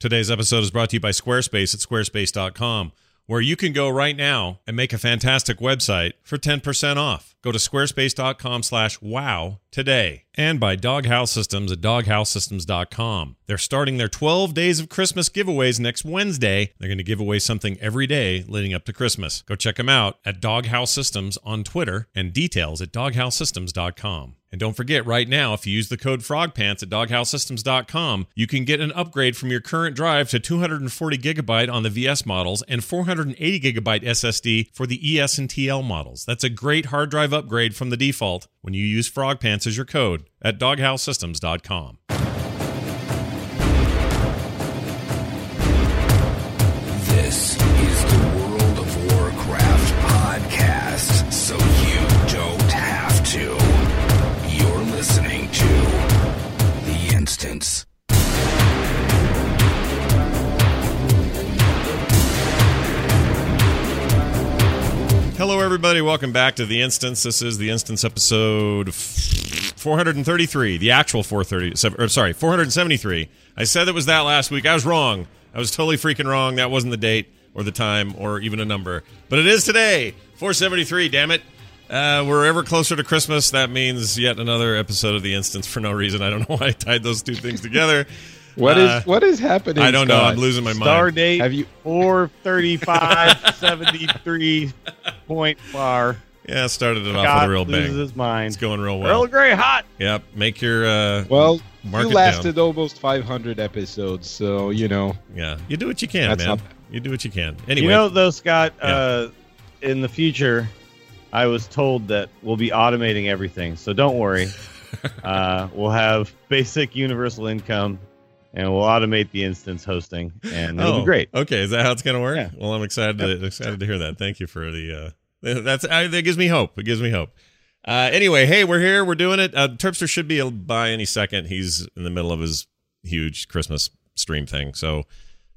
Today's episode is brought to you by Squarespace at squarespace.com, where you can go right now and make a fantastic website for 10% off. Go to squarespace.com slash wow today. And by Doghouse Systems at doghousesystems.com. They're starting their 12 days of Christmas giveaways next Wednesday. They're going to give away something every day leading up to Christmas. Go check them out at Doghouse Systems on Twitter and details at doghousesystems.com. And don't forget, right now, if you use the code FROGPANTS at doghousesystems.com, you can get an upgrade from your current drive to 240 gigabyte on the VS models and 480 gigabyte SSD for the ES and TL models. That's a great hard drive upgrade from the default when you use FrogPants as your code at doghousesystems.com. This is the World of Warcraft podcast, so you don't have to. You're listening to The Instance. Hello, everybody. Welcome back to The Instance. This is The Instance episode 433, the actual 430, or sorry, 473. I said it was that last week. I was wrong. I was totally freaking wrong. That wasn't the date or the time or even a number. But it is today, 473, damn it. Uh, we're ever closer to Christmas. That means yet another episode of The Instance for no reason. I don't know why I tied those two things together. What is Uh, what is happening? I don't know. I'm losing my Star mind. date Have you- 435 73 point bar. Yeah, started it off with a real loses bang. his mind. It's going real well. Earl Grey hot. Yep. Make your uh, Well, Mark you it down. lasted almost 500 episodes, so you know. Yeah, you do what you can, man. You do what you can. Anyway, You know, though, Scott, Yeah. uh, in the future, I was told that we'll be automating everything. So don't worry. uh, we'll have basic universal income and we'll automate the instance hosting and it'll oh, be great. Okay, is that how it's going to work? Yeah. Well, I'm excited to, excited to hear that. Thank you for the. Uh, that's I, that gives me hope. It gives me hope. Uh, anyway, hey, we're here. We're doing it. Uh, Turpster should be by any second. He's in the middle of his huge Christmas stream thing, so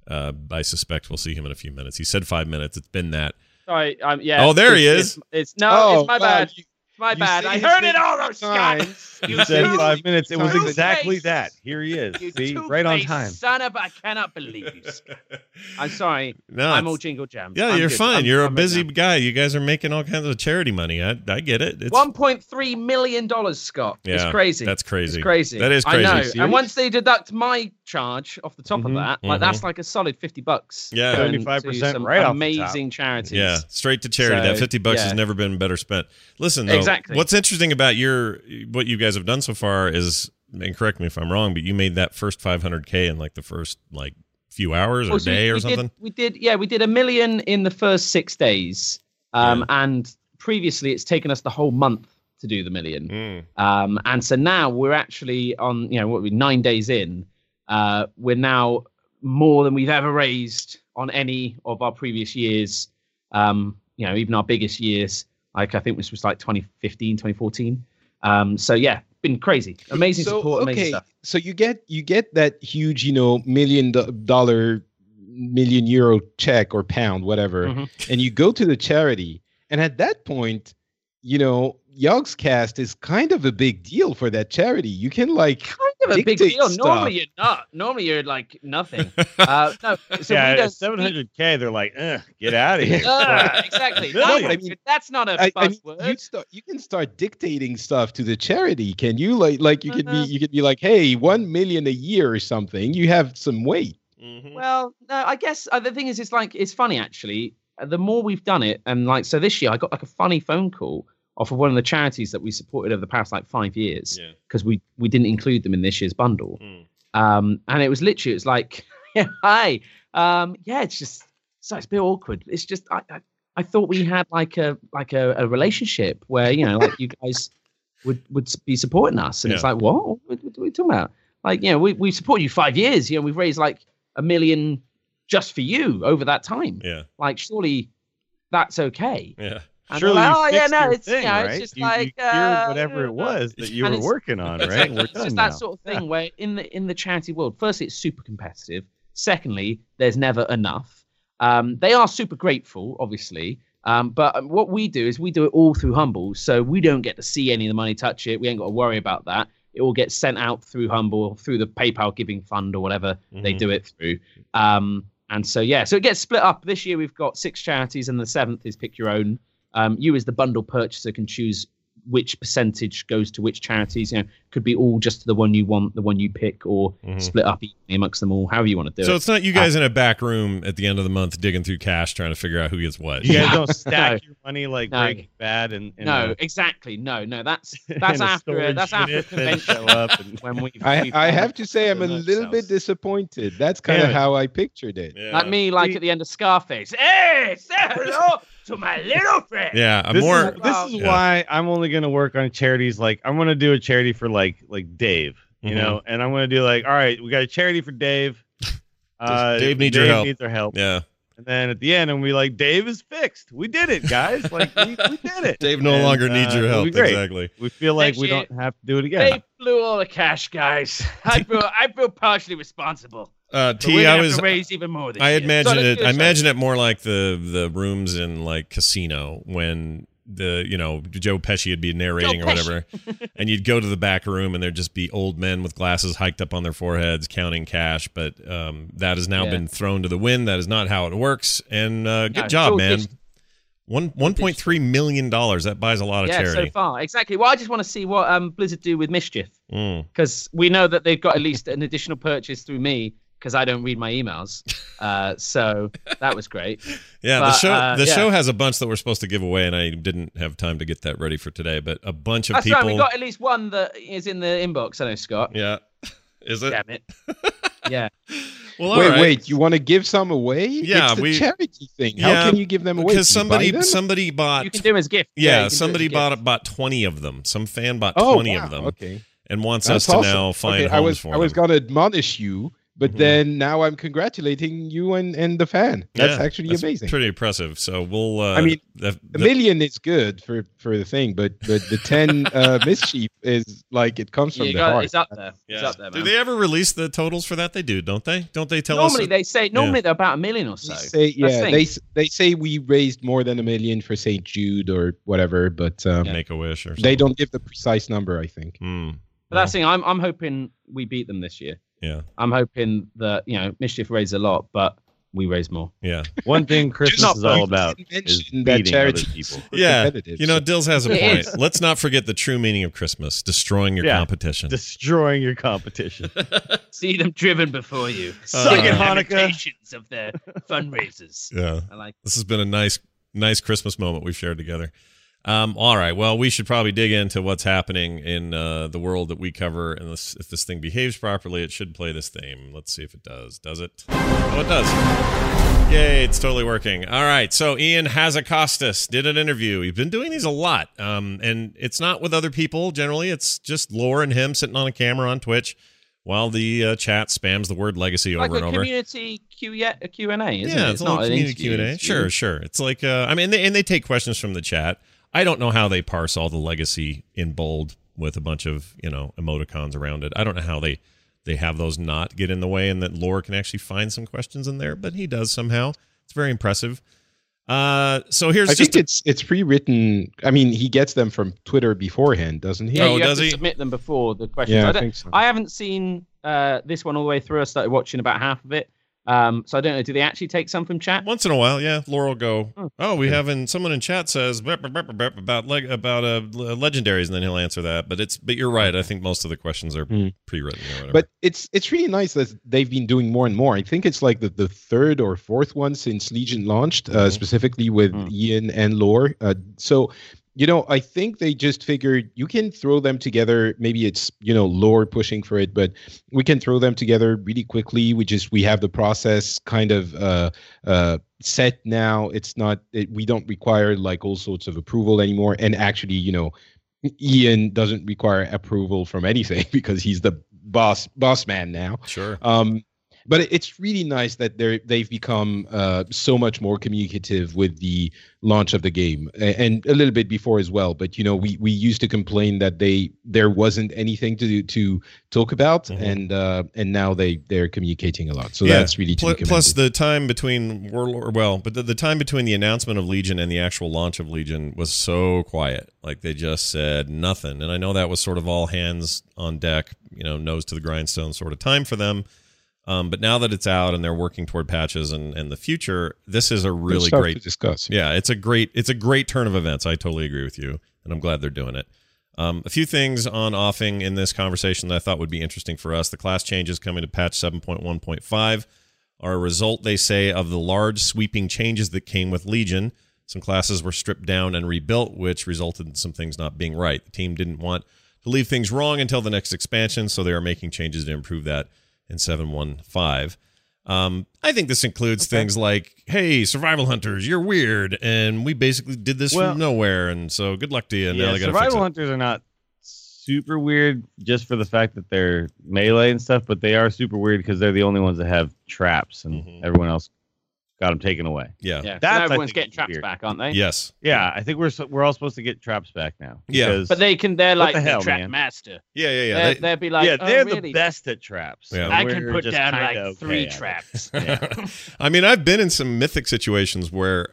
uh, I suspect we'll see him in a few minutes. He said five minutes. It's been that. Sorry, um, yeah. Oh, there he is. It's, it's no, Oh, it's my well, bad. you- It's my you bad. I heard it all, three Scott. times. You said two- five minutes. It was two-faced- exactly that. Here he is. You See, right on time. Son of, I cannot believe you. I'm sorry. No, I'm all jingle jam. Yeah, I'm you're good. fine. I'm- you're a I'm right busy now. guy. You guys are making all kinds of charity money. I, I get it. It's, 1.3 million dollars, Scott. Yeah, it's crazy. that's crazy. It's crazy. That is I crazy. know. And once they deduct my charge off the top Mhm, of that, like that's like a solid 50 bucks. Yeah. going to 75% right off the top. amazing charities. Yeah, straight to charity. that fifty bucks has never been better spent. Listen, though, Exactly. what's interesting about your what you guys have done so far is, and correct me if I'm wrong, but you made that first 500k in like the first like few hours or Well, so day or we something. Did, we did, yeah, we did a million in the first six days, um, and previously it's taken us the whole month to do the million. Mm. Um, and so now we're actually on, you know, what we nine days in. Uh, we're now more than we've ever raised on any of our previous years. Um, you know, even our biggest years, like I think this was like 2015, 2014. Um, so yeah, been crazy, amazing so, support, amazing okay, stuff. so you get you get that huge, you know, million do- dollar, million euro check or pound, whatever, Mhm. and you go to the charity, and at that point, you know, Yogscast is kind of a big deal for that charity. You can like kind of a big deal. stuff. Normally you're not. Normally you're like nothing. Uh, no, so we yeah, at 700k, they're like, eh, get out of here. Uh, exactly. No, No, I mean- that's not a I, I mean, buzzword. you start you can start dictating stuff to the charity. Can you like like you could Uh-huh. be you could be like, hey, one million a year or something. You have some weight. Mhm. Well, no, I guess uh, the thing is, it's like it's funny actually. Uh, The more we've done it, and like so this year, I got like a funny phone call off of one of the charities that we supported over the past like five years Yeah. because we we didn't include them in this year's bundle. Mm. Um, and it was literally, it's like, yeah, hi, um, yeah, it's just so it's a bit awkward. It's just I I, I thought we had like a like a, a relationship where you know like you guys would would be supporting us, and it's Yeah. like what? What, what are we talking about? Like you know we we support you five years. You know we've raised like a million just for you over that time. Yeah. Like, surely that's okay. Yeah. Surely like, oh yeah, no, it's thing, you know, right? it's just You- like you uh, whatever it was that you were working on, right? We're it's just now. that sort of thing where in the in the charity world, firstly, it's super competitive. Secondly, there's never enough. Um, they are super grateful, obviously. Um, but what we do is we do it all through Humble, so we don't get to see any of the money touch it. We ain't got to worry about that. It all gets sent out through Humble, through the PayPal Giving Fund or whatever they Mhm. do it through. Um, and so yeah, so it gets split up. This year we've got six charities, and the seventh is pick your own. Um, you as the bundle purchaser can choose which percentage goes to which charities. You know, could be all just to the one you want, the one you pick, or Mhm. split up amongst them all, however you want to do So it. So it's not you guys in a back room at the end of the month digging through cash trying to figure out who gets what. You guys don't stack No. your money like No. Breaking Bad and, and no, uh, exactly. No, no, that's that's after storage that's after a unit, convention show up and- when we. I, I have to say I'm a little house. bit disappointed. That's kind Damn of it. how I pictured it. Yeah. like me, like We- at the end of Scarface. Hey, say hello to my little friend. Yeah, I'm this more. is, this is Yeah. why I'm only gonna work on charities. Like I'm gonna do a charity for like like Dave, you Mhm. know, and I'm gonna do like, all right, we got a charity for Dave. Uh, Dave needs your help. Needs our help. yeah, And then at the end, I'm gonna like, Dave is fixed. We did it, guys. Like we, we did it. Dave no And, longer needs uh, your help. Exactly. We feel like Next we year- don't have to do it again. They blew all the cash, guys. I feel I feel partially responsible. Uh, gonna I was. raise even more I year. imagine So it. I imagine it more like the the rooms in like casino when the you know Joe Pesci would be narrating or whatever, and you'd go to the back room and there'd just be old men with glasses hiked up on their foreheads counting cash. But um, that has now Yeah. been thrown to the wind. That is not how it works. And uh, good No, job, man. dig- One one point three million dollars. That buys a lot of yeah, charity. so far exactly. Well, I just want to see what um, Blizzard do with Mischief Mm. because we know that they've got at least an additional purchase through me because I don't read my emails. Uh, so that was great. Yeah, the show uh, the yeah. show has a bunch that we're supposed to give away, and I didn't have time to get that ready for today. But a bunch of That's people. right. We got at least one that is in the inbox. I know, Scott. yeah, is it? Damn it. Yeah. Well, wait, right. wait. You want to give some away? Yeah, it's a we- charity thing. Yeah, How can you give them away? because Do you buy somebody them? somebody bought You can do them as gift. yeah, you can do it as somebody gift. bought bought twenty of them. Some fan bought Oh, twenty wow, of them Okay, and wants That's us to now find okay, homes I was for I was gonna admonish you, but Mhm. then now I'm congratulating you and, and the fan. That's Yeah, actually that's amazing. Pretty impressive. So we'll. Uh, I mean, the, A million is good for for the thing, but but the ten uh, mischief is like it comes from you the got, heart. it's up there. yeah. It's up there, Do they ever release the totals for that? They do, don't they? Don't they tell normally us? Normally they say normally they're about a million or so. They say That's the yeah, they they say we raised more than a million for St. Jude or whatever, but um, Make a wish or something. they don't give the precise number. I think. Hmm. But that's the thing. I'm I'm hoping we beat them this year. Yeah, I'm hoping that you know mischief raised a lot, but we raise more. yeah, One thing Christmas is all about is beating other people. yeah. You know, so- Dills has a point. Let's not forget the true meaning of Christmas: destroying your Yeah. competition. Destroying your competition. See them driven before you. Suck See it, Hanukkah. of their fundraisers. yeah. I like. This has been a nice, nice Christmas moment we've shared together. Um, all right. Well, we should probably dig into what's happening in uh, the world that we cover. And this, if this thing behaves properly, it should play this theme. Let's see if it does. Does it? Oh, it does. Yay, it's totally working. All right. So Ion Hazzikostas did an interview. He's been doing these a lot. Um, and it's not with other people generally. It's just Lore and him sitting on a camera on Twitch while the uh, chat spams the word legacy Like over a and over. community Q a Q and A, isn't yeah, it? it's, a not an community Q and A. Sure, sure. It's like uh, I mean, they, and they take questions from the chat. I don't know how they parse all the legacy in bold with a bunch of you know emoticons around it. I don't know how they they have those not get in the way, and that Lore can actually find some questions in there, but he does somehow. It's very impressive. Uh, so here's I just think it's it's pre-written. I mean, he gets them from Twitter beforehand, doesn't he? Yeah, Oh, you does have to he? submit them before the questions. Yeah, I, I don't- think so. I haven't seen uh, this one all the way through. I started watching about half of it. Um, so I don't know. Do they actually take some from chat? once in a while, yeah. Lore will go. Oh. Oh, we have in someone in chat says "Burp, burp, burp, burp," about leg about uh le- legendaries, and then he'll answer that. But it's but you're right. I think most of the questions are Hmm. pre-written or whatever. But it's it's really nice that they've been doing more and more. I think it's like the, the third or fourth one since Legion launched, uh, Mhm. specifically with Mm. Ion and Lore. Uh, so, you know, I think they just figured you can throw them together. Maybe it's you know Lore pushing for it, but we can throw them together really quickly. We just we have the process kind of uh, uh, set now. It's not it, we don't require like all sorts of approval anymore. And actually, you know, Ion doesn't require approval from anything because he's the boss boss man now. sure. Um, but it's really nice that they're they've become uh, so much more communicative with the launch of the game and a little bit before as well but you know we we used to complain that they there wasn't anything to to talk about Mhm. and uh and now they they're communicating a lot so Yeah. that's really Pl- plus the time between Warlord, well, but the, the time between the announcement of Legion and the actual launch of Legion was so quiet. Like they just said nothing, and I know that was sort of all hands on deck, you know, nose to the grindstone sort of time for them. Um, but now that it's out and they're working toward patches and, and the future, this is a really great to discuss yeah, it's a great it's a great turn of events. I totally agree with you, and I'm glad they're doing it. Um, a few things on offing in this conversation that I thought would be interesting for us. The class changes coming to patch 7.1.5 are a result, they say, of the large sweeping changes that came with Legion. Some classes were stripped down and rebuilt, which resulted in some things not being right. The team didn't want to leave things wrong until the next expansion, so they are making changes to improve that in 7.1.5. Um, I think this includes things like, "Hey, survival hunters, you're weird, and we basically did this Well- from nowhere, and so good luck to you." And yeah, they gotta fix survival hunters are not super weird just for the fact that they're melee and stuff, but they are super weird because they're the only ones that have traps, and Mhm. everyone else got them taken away. Yeah. Yeah, That's, I now everyone's getting traps weird. back, aren't they? Yes. Yeah, I think we're we're all supposed to get traps back now. Yeah. But they can. They're like the the, trap man? master. Yeah. Yeah. Yeah. They're, They- they'll be like, yeah, oh, they're really? the best at traps. Yeah. I can put down like okay three at traps. Yeah. I mean, I've been in some mythic situations where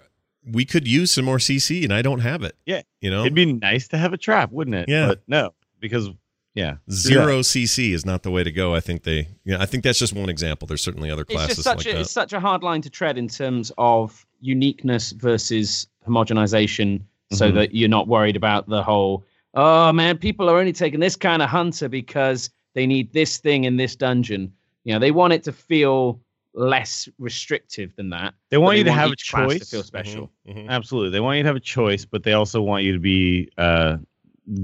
we could use some more CC, and I don't have it. Yeah. You know, It'd be nice to have a trap, wouldn't it? Yeah. But no, because yeah, zero CC is not the way to go. I think they. Yeah. I think that's just one example. There's certainly other it's classes just such like a that. it's such a hard line to tread in terms of uniqueness versus homogenization, so Mhm. that you're not worried about the whole. Oh man, people are only taking this kind of hunter because they need this thing in this dungeon. You know, they want it to feel less restrictive than that. They but want you to have a each class choice. to feel special. Mhm, mhm. Absolutely. They want you to have a choice, but they also want you to be uh,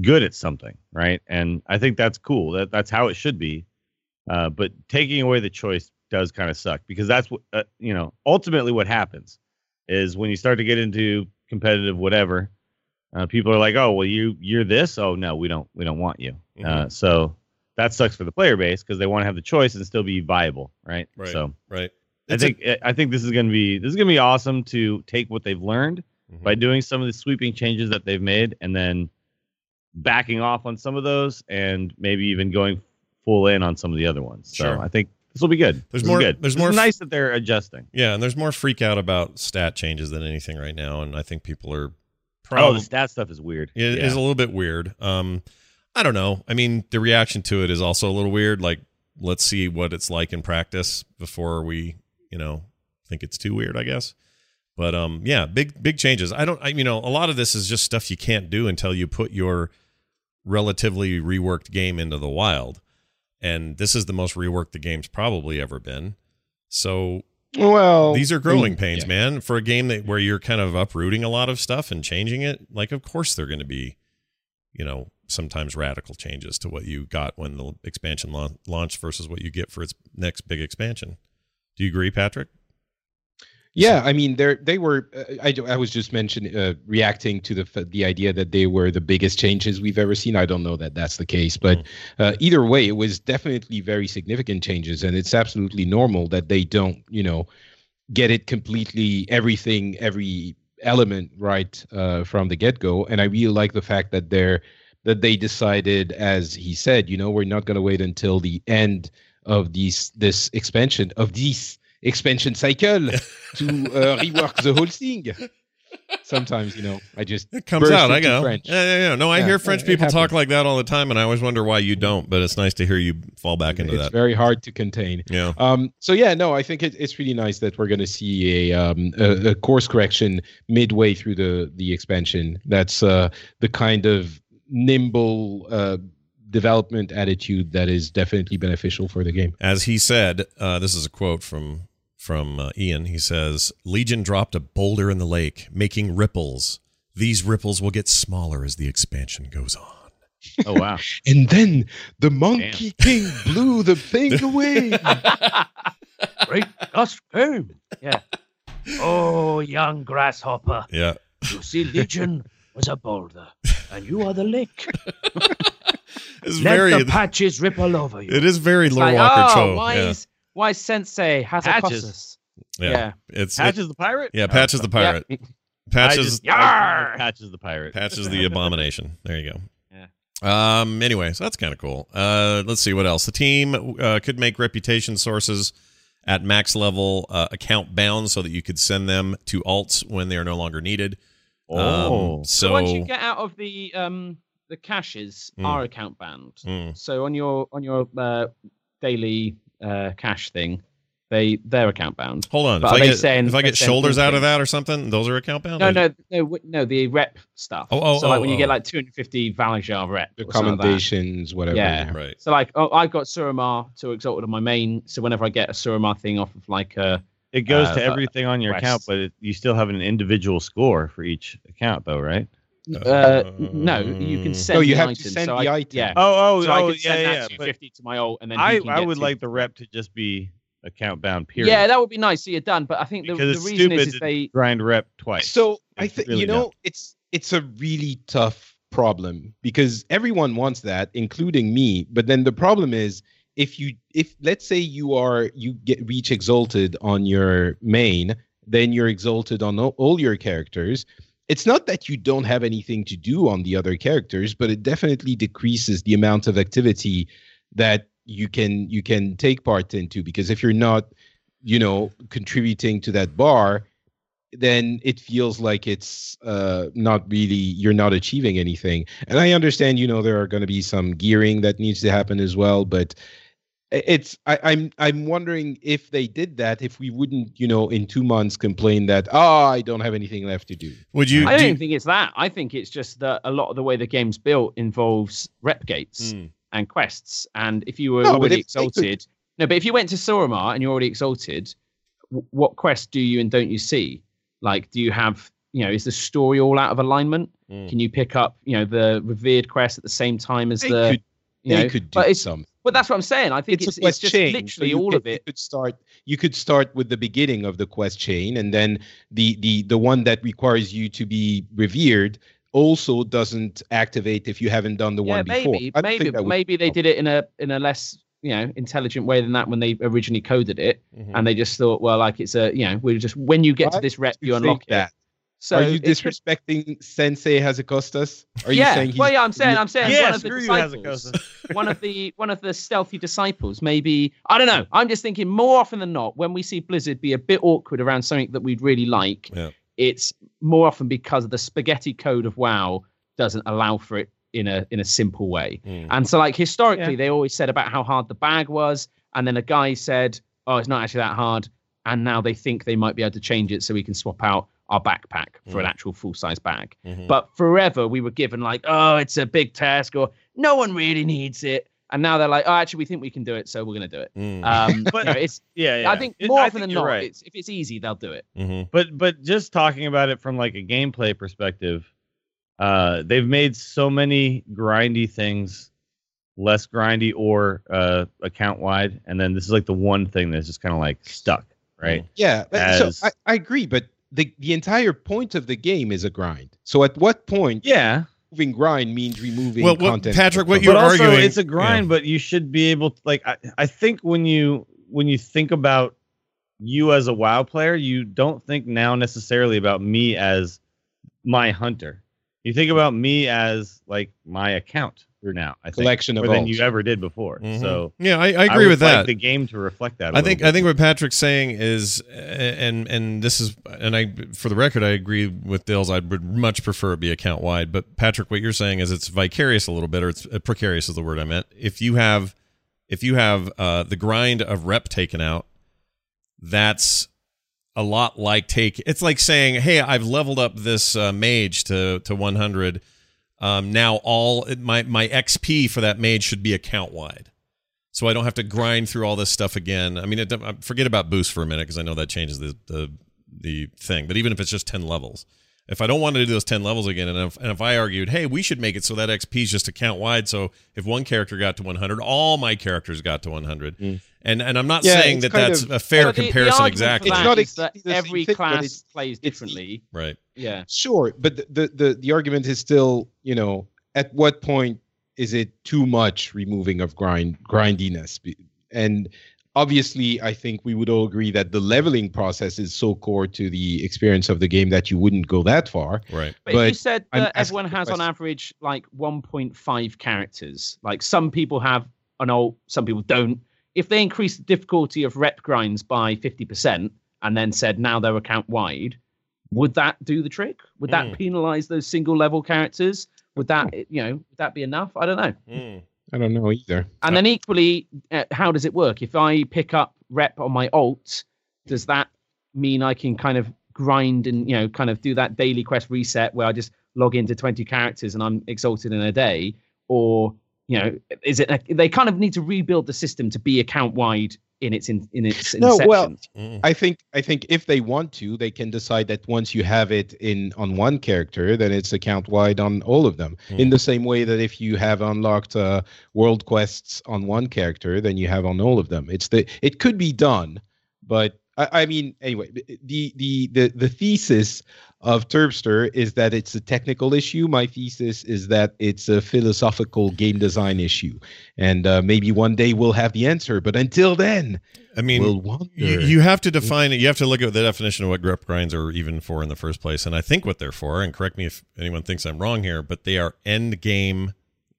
good at something, right? And I think that's cool. That that's how it should be. Uh, but taking away the choice does kind of suck because that's what uh, you know. Ultimately, what happens is when you start to get into competitive whatever, uh, people are like, "Oh, well, you you're this. Oh no, we don't we don't want you." Uh, so that sucks for the player base because they want to have the choice and still be viable, right? Right. So Right. I It's a- think I think this is going to be this is going to be awesome to take what they've learned Mhm. by doing some of the sweeping changes that they've made and then backing off on some of those and maybe even going full in on some of the other ones. So Sure. I think this will be good. There's This more- Good. there's more nice that they're adjusting. Yeah, and there's more freak out about stat changes than anything right now, and I think people are Oh, probably the stat stuff is weird. it yeah. is a little bit weird. Um, I don't know. I mean, the reaction to it is also a little weird. Like, let's see what it's like in practice before we, you know, think it's too weird. I guess. But um, yeah, big big changes. I don't. I you know, a lot of this is just stuff you can't do until you put your relatively reworked game into the wild, and this is the most reworked the game's probably ever been. So well these are growing pains, yeah. man. For a game that where you're kind of uprooting a lot of stuff and changing it, like of course they're going to be, you know, sometimes radical changes to what you got when the expansion la- launched versus what you get for its next big expansion. Do you agree, Patrick? Yeah, I mean, they they were. Uh, I I was just mentioning uh, reacting to the the idea that they were the biggest changes we've ever seen. I don't know that that's the case, but uh, either way, it was definitely very significant changes, and it's absolutely normal that they don't, you know, get it completely everything every element right uh, from the get go. And I really like the fact that they're that they decided, as he said, you know, we're not going to wait until the end of these this expansion of this expansion cycle to uh, rework the whole thing. Sometimes, you know, I just It comes out. I go. French. Yeah, yeah, yeah. No, I Yeah, hear French people talk like that all the time, and I always wonder why you don't. But it's nice to hear you fall back into it's that. It's very hard to contain. yeah. Um, so yeah, no, I think it, it's really nice that we're going to see a, um, a a course correction midway through the the expansion. That's uh, the kind of nimble uh, development attitude that is definitely beneficial for the game. As he said, uh, this is a quote from from uh, Ion. He says, "Legion dropped a boulder in the lake, making ripples. These ripples will get smaller as the expansion goes on." Oh wow. And then the Monkey King blew the thing away. Great dust came. Yeah. Oh, young grasshopper, Yeah, you see, Legion was a boulder, and you are the lake. it's Let very. the patches ripple over you. It is very It's Lore like, Walker oh, Cho. why yeah. is Why Sensei has a Patches. Yeah, Yeah. it's Patch is the pirate. yeah. Patch is the pirate. Yeah. Patch is just- Patch is the pirate. Patch is the abomination. There you go. Yeah. Um. Anyway, so that's kind of cool. Uh. Let's see what else. The team uh, could make reputation sources at max level uh, account bound, so that you could send them to alts when they are no longer needed. Oh, Um, So, so once you get out of the um the caches Mm. are account banned. Mm. So on your on your uh, daily uh, cache thing, they they're account bound. hold on. But if I they get saying- if I get shoulders out of that or something, those are account bound. No, Or- no, no, no. The rep stuff. Oh, oh, so like oh, when you oh. get like 250 Valarjar rep. The or like commendations, whatever. Yeah. Right. So like, oh, I've got Suramar to Exalted on my main. So whenever I get a Suramar thing off of like a it goes uh, to everything on your West. account, but it, you still have an individual score for each account, though, right? Uh, no, you can send. No, you the have to send so the I, item. Yeah. Oh, oh, so I oh, can send yeah, that yeah. But 250 to my ult, and then I, can I get would like the rep to just be account bound. Period. Yeah, that would be nice. So you're done. But I think the, the reason is, is they grind rep twice. So I think really you know dumb. it's it's a really tough problem because everyone wants that, including me. But then the problem is if you if let's say you are you get reach exalted on your main, then you're exalted on all, all your characters. It's not that you don't have anything to do on the other characters, but it definitely decreases the amount of activity that you can you can take part into because if you're not you know contributing to that bar then it feels like it's uh, not really you're not achieving anything. And I understand, you know, there are going to be some gearing that needs to happen as well, but it's I, I'm I'm wondering if they did that, if we wouldn't, you know, in two months complain that oh, I don't have anything left to do. Would you? I don't do- even think it's that. I think it's just that a lot of the way the game's built involves rep gates Mm. and quests. And if you were No, already if could- exalted, no, but if you went to Suramar and you're already exalted, w- what quest do you and don't you see? Like, do you have, you know, is the story all out of alignment? Mm. Can you pick up, you know, the revered quest at the same time as They the, could you they know, could do but it's, some. But that's what I'm saying. I think It's, it's, a quest just chain. literally you all could- of You it. could start. You could start with the beginning of the quest chain, and then the the the one that requires you to be revered also doesn't activate if you haven't done the yeah, one before. maybe, maybe, maybe they did it in a in a less you know intelligent way than that when they originally coded it, Mhm. and they just thought, well, like it's a you know we're just when you get to this rep, do you unlock that. it. So are you it could- disrespecting Sensei Hazzikostas? Are yeah, you saying he's well, yeah, I'm saying, I'm saying yeah, one of the you, disciples, one of the one of the stealthy disciples. Maybe I don't know. I'm just thinking more often than not, when we see Blizzard be a bit awkward around something that we'd really like, Yeah. it's more often because the spaghetti code of WoW doesn't allow for it in a in a simple way. Mm. And so, like historically, Yeah. they always said about how hard the bag was, and then a guy said, "Oh, it's not actually that hard." And now they think they might be able to change it so we can swap out our backpack for an Mm. actual full size bag. Mhm. But forever we were given like, "Oh, it's a big task," or "No one really needs it." And now they're like, "Oh, actually, we think we can do it, so we're going to do it." Mm. Um, But- you know, it's. Yeah, yeah. I think It- more I often think than not, right. it's, if it's easy, they'll do it. Mhm. But but just talking about it from like a gameplay perspective, uh, they've made so many grindy things less grindy or uh, account wide, and then this is like the one thing that's just kind of like stuck, right? Yeah, but- As- so I, I agree, but the the entire point of the game is a grind. So at what point Yeah, moving grind means removing Well, what- content? Patrick, what you're but also arguing- it's a grind, but you should be able to like. I, I think when you when you think about you as a WoW player, you don't think now necessarily about me as my hunter. You think about me as like my account for now. I think Collection of more than you ever did before. Mhm. So yeah, I, I agree would with like that. the game to reflect that. I I think I think what Patrick's saying is, and and this is, and I for the record, I agree with Dills. I would much prefer it be account wide. But Patrick, what you're saying is it's vicarious a little bit, or it's uh, precarious is the word I meant. If you have, if you have uh, the grind of rep taken out, that's a lot like take. It's like saying, hey, I've leveled up this uh, mage to to 100. Um, now all my my XP for that mage should be account wide so I don't have to grind through all this stuff again. I mean, it, uh, forget about boost for a minute because I know that changes the, the the thing. But even if it's just ten levels, if I don't want to do those ten levels again, and if, and if I argued, hey, we should make it so that XP is just account wide, so if one character got to 100, all my characters got to 100, Mm. and and I'm not Yeah, saying that that's of- a fair But the- the comparison argument for exactly. It's not is that exactly the same every thing, class it's- plays differently. right. Yeah. Sure, but the, the the the argument is still, you know, at what point is it too much removing of grind grindiness? And obviously, I think we would all agree that the leveling process is so core to the experience of the game that you wouldn't go that far. Right. But, if you But said I'm that everyone has on average like 1.5 characters, like some people have an alt, some people don't. If they increase the difficulty of rep grinds by 50% and then said now they're account wide, would that do the trick? Would that Mm. penalize those single level characters? Would that, you know, would that be enough? I don't know. Mm. I don't know either. And then equally, uh, how does it work? If I pick up rep on my alt, does that mean I can kind of grind and you know kind of do that daily quest reset where I just log into 20 characters and I'm exalted in a day? Or you know, is it like, they kind of need to rebuild the system to be account wide in its in, in its No, inception? well, Mm. I think I think if they want to, they can decide that once you have it in on one character, then it's account wide on all of them. In the same way that if you have unlocked uh, world quests on one character, then you have on all of them. It's the it could be done, but I, I mean anyway, the the the the thesis of Turpster is that it's a technical issue. My thesis is that it's a philosophical game design issue, and uh, maybe one day we'll have the answer. But until then, I mean, we'll you, you have to define it. You have to look at the definition of what rep grinds are even for in the first place. And I think what they're for, and correct me if anyone thinks I'm wrong here, but they are end game.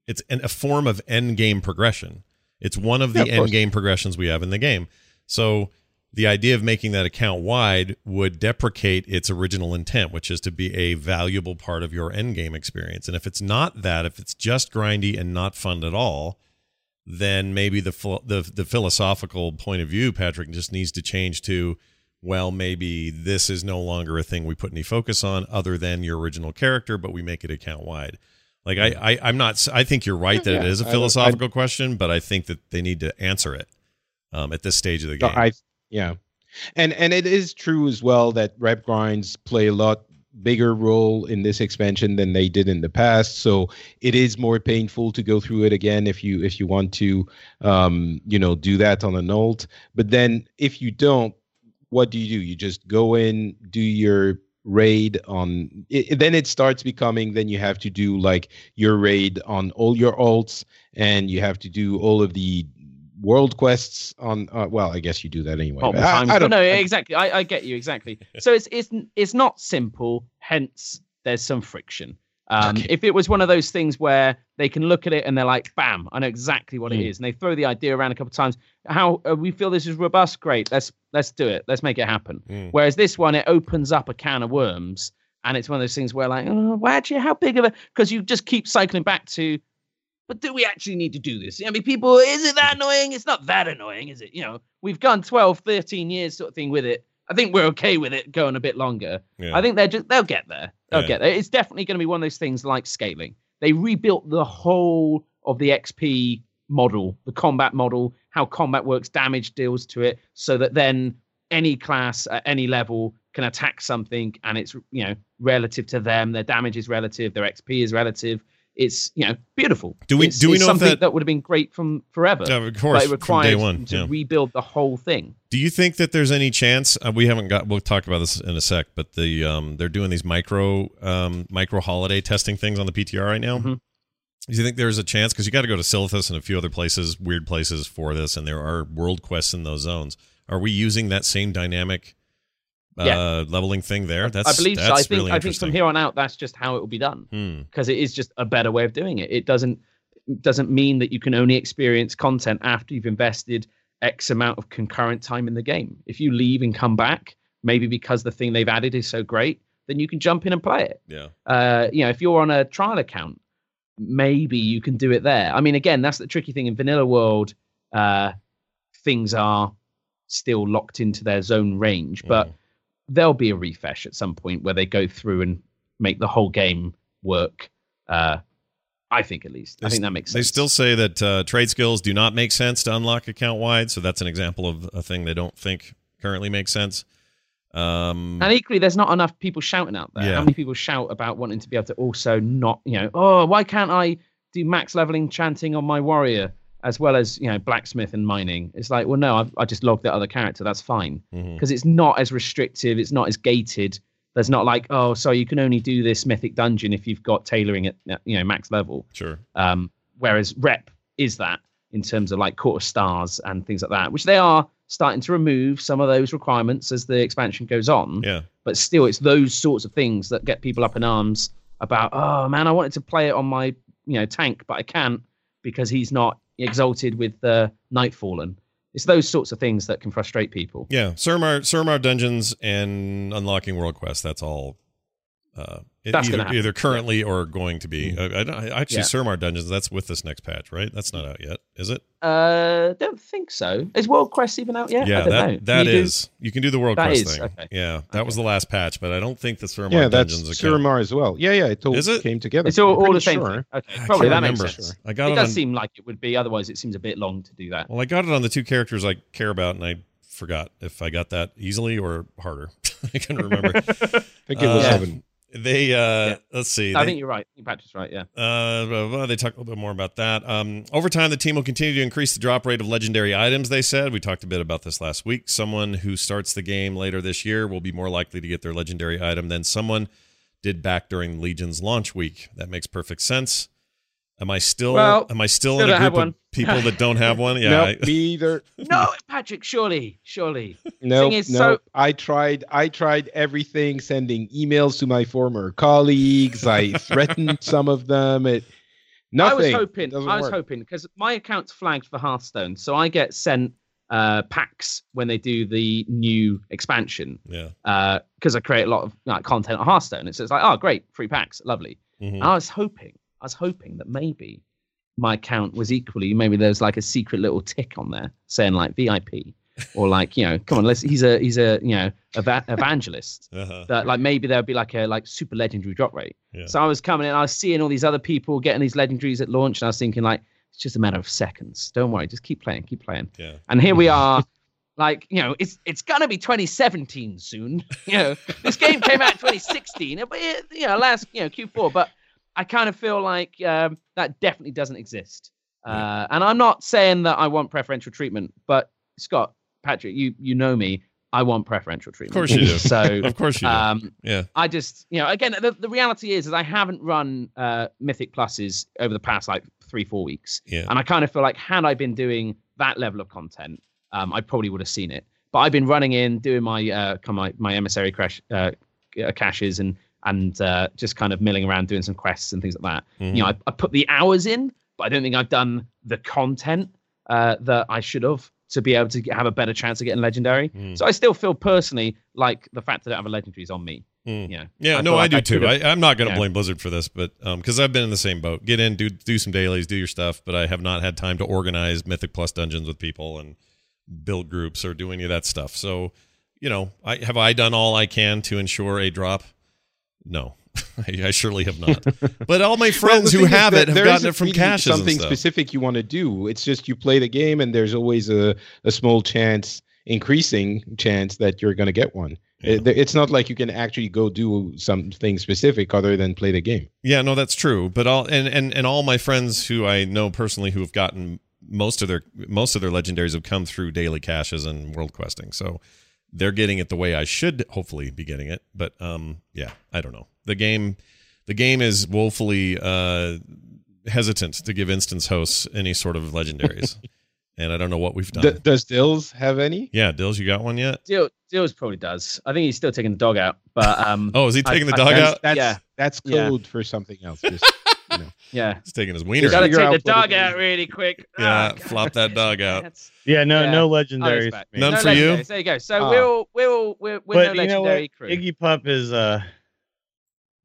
It's an, a form of end game progression. It's one of the Yeah, of end course. game progressions we have in the game. So the idea of making that account wide would deprecate its original intent, which is to be a valuable part of your end game experience. And if it's not that, if it's just grindy and not fun at all, then maybe the the the philosophical point of view, Patrick, just needs to change to, well, maybe this is no longer a thing we put any focus on other than your original character, but we make it account wide. Like I, I I'm not. I think you're right that it Yeah, is a I don't- philosophical question, but I think that they need to answer it um, at this stage of the game. I yeah, and and it is true as well that rep grinds play a lot bigger role in this expansion than they did in the past. So it is more painful to go through it again if you if you want to, um, you know, do that on an alt. But then if you don't, what do you do? You just go in, do your raid on it, then it starts becoming then you have to do like your raid on all your alts and you have to do all of the world quests on uh, well i guess you do that anyway multiple I- times. I, But don't no, I- exactly. I, I get you exactly. So it's it's it's not simple. Hence, there's some friction. Um, Okay. If it was one of those things where they can look at it and they're like, "Bam, I know exactly what it Mm. is," and they throw the idea around a couple of times. How uh, we feel this is robust? Great. Let's let's do it. Let's make it happen. Mm. Whereas this one, it opens up a can of worms, and it's one of those things where like, oh, well, actually, how big of a? Because you just keep cycling back to. But do we actually need to do this? I mean, people, is it that mm. annoying? It's not that annoying, is it? You know, we've gone 12, 13 years sort of thing with it. I think we're okay with it going a bit longer. Yeah. I think they're just they'll get there. They'll Yeah. get there. It's definitely going to be one of those things like scaling. They rebuilt the whole of the XP model, the combat model, how combat works, damage deals to it, so that then any class at any level can attack something and it's you know relative to them. Their damage is relative, their XP is relative. It's you know beautiful. Do we- It's- do we know something that- that, would have been great from forever? Yeah, of but course, it from requires day one. to yeah. rebuild the whole thing. Do you think that there's any chance? Uh, we haven't got. We'll talk about this in a sec. But the um, they're doing these micro um, micro holiday testing things on the PTR right now. Mhm. Do you think there's a chance? Because you got to go to Silithus and a few other places, weird places for this, and there are world quests in those zones. Are we using that same dynamic uh, Yeah. leveling thing there? That's I believe so. I think really I think from here on out, that's just how it will be done. Hmm. because it is just a better way of doing it. It doesn't doesn't mean that you can only experience content after you've invested X amount of concurrent time in the game. If you leave and come back, maybe because the thing they've added is so great, then you can jump in and play it. Yeah. Uh, you know, if you're on a trial account, maybe you can do it there. I mean, again, that's the tricky thing in vanilla world. Uh, things are still locked into their zone range, but Mhm. There'll be a refresh at some point where they go through and make the whole game work. Uh, I think at least. I think that makes sense. They still say that uh, trade skills do not make sense to unlock account wide, so that's an example of a thing they don't think currently makes sense. Um, and equally, there's not enough people shouting out there. Yeah. How many people shout about wanting to be able to also not, you know, oh, why can't I do max leveling chanting on my warrior as well as, you know, blacksmith and mining? It's like, well, no, I've, I just logged that other character. That's fine. because it's not as restrictive. It's not as gated. There's not like, oh, so you can only do this mythic dungeon if you've got tailoring at you know max level. Sure. Um, whereas rep is that in terms of like quarter stars and things like that, which they are starting to remove some of those requirements as the expansion goes on. Yeah. But still, it's those sorts of things that get people up in arms about, oh man, I wanted to play it on my you know tank, but I can't because he's not exalted with the Nightfallen. It's those sorts of things that can frustrate people. Yeah, Suramar, Suramar Dungeons and unlocking World Quest. That's all. Uh, That's either, happen. either currently or going to be. I, I, I- actually, Yeah. Suramar Dungeons. That's with this next patch, right? That's not out yet, is it? Uh, don't think so. Is World Quest even out yet? I Yeah, don't that know. that Can you do- You can do the World That Quest is, thing. okay. Yeah, that was the last patch, but I don't think the Suramar yeah, that's Dungeons account. Suramar as well. Yeah, yeah, it all Is it? came together. It's all, I'm all the same sure. Okay, I probably that can't makes sense. I got It it, does on. seem like it would be. Otherwise, it seems a bit long to do that. Well, I got it on the two characters I care about, and I forgot if I got that easily or harder. I can remember. I think it was Uh, seven. They uh Yeah. let's see. I they- think you're right. Think Patrick's right. Yeah. Uh, blah, they talk a little bit more about that. Um, over time, the team will continue to increase the drop rate of legendary items. They said we talked a bit about this last week. Someone who starts the game later this year will be more likely to get their legendary item than someone did back during Legion's launch week. That makes perfect sense. Am I still? Well, am I still, still in a group of one. people that don't have one? Yeah. no, I- me either. No, Patrick. Surely, surely. No, Thing is, no. so- I tried. I tried everything. Sending emails to my former colleagues. I threatened some of them. It nothing. I was hoping. I was work. hoping because my account's flagged for Hearthstone, so I get sent uh, packs when they do the new expansion. yeah. Because I create a lot of like content on Hearthstone, and so it's like, oh, great, free packs, lovely. Mhm. I was hoping, I was hoping that maybe my account was equally, maybe there's like a secret little tick on there saying like VIP, or like you know, come on, let's. He's a he's a you know eva- evangelist. Uh-huh. That like maybe there'd be like a like super legendary drop rate. Yeah. So I was coming in, I was seeing all these other people getting these legendaries at launch, and I was thinking like it's just a matter of seconds. Don't worry, just keep playing, keep playing. Yeah. And here we are. Like you know, it's it's gonna be 2017 soon. You know, this game came out in 2016. But it, you know, last you know Q4. But I kind of feel like um, that definitely doesn't exist. Uh, and I'm not saying that I want preferential treatment, but Scott, Patrick, you you know me. I want preferential treatment. Of course you do. So Of course you do. um, yeah. I just, you know, again, the, the reality is, is I haven't run uh, Mythic Pluses over the past like three, four weeks. Yeah. And I kind of feel like had I been doing that level of content, um, I probably would have seen it. But I've been running in, doing my uh, kind of my, my emissary crash uh, uh, caches and and uh, just kind of milling around doing some quests and things like that. Mm-hmm. You know, I, I put the hours in, but I don't think I've done the content uh, that I should have to be able to get, have a better chance of getting legendary. Mm. So I still feel personally like the fact that I don't have a legendary is on me. Mm. You know, Yeah, I no, feel I do I too. I, I'm not going to blame Blizzard for this, but because I've been in the same boat. Get in, do do some dailies, do your stuff, but I have not had time to organize Mythic Plus dungeons with people and build groups or do any of that stuff. So, you know, I have I done all I can to ensure a drop? No, I, I surely have not. but all my Well, friends who have it have gotten it from caches and Something specific you want to do. It's just you play the game, and there's always a, a small chance, increasing chance that you're going to get one. Yeah. It- it's not like you can actually go do something specific other than play the game. Yeah, no, that's true. But all and, and and all my friends who I know personally who have gotten most of their most of their legendaries have come through daily caches and world questing. So they're getting it the way I should hopefully be getting it. But um yeah, I don't know. The game the game is woefully uh hesitant to give instance hosts any sort of legendaries. and I don't know what we've done. D- does Dills have any? yeah, Dills, you got one yet? Dill, Dills probably does. I think he's still taking the dog out. But um, Oh, is he I- taking the I- dog That's, out? that's, Yeah. that's Yeah. for something else. Just, you know. yeah, He's taking his wiener. you gotta take the dog it out really quick. Yeah, Oh, flop that dog out. That's- Yeah, no, Yeah. no I legendaries. respect. None no for you? There you go. So we're all we're all we're, we're But no you know what? legendary crew. Iggy Pup is uh,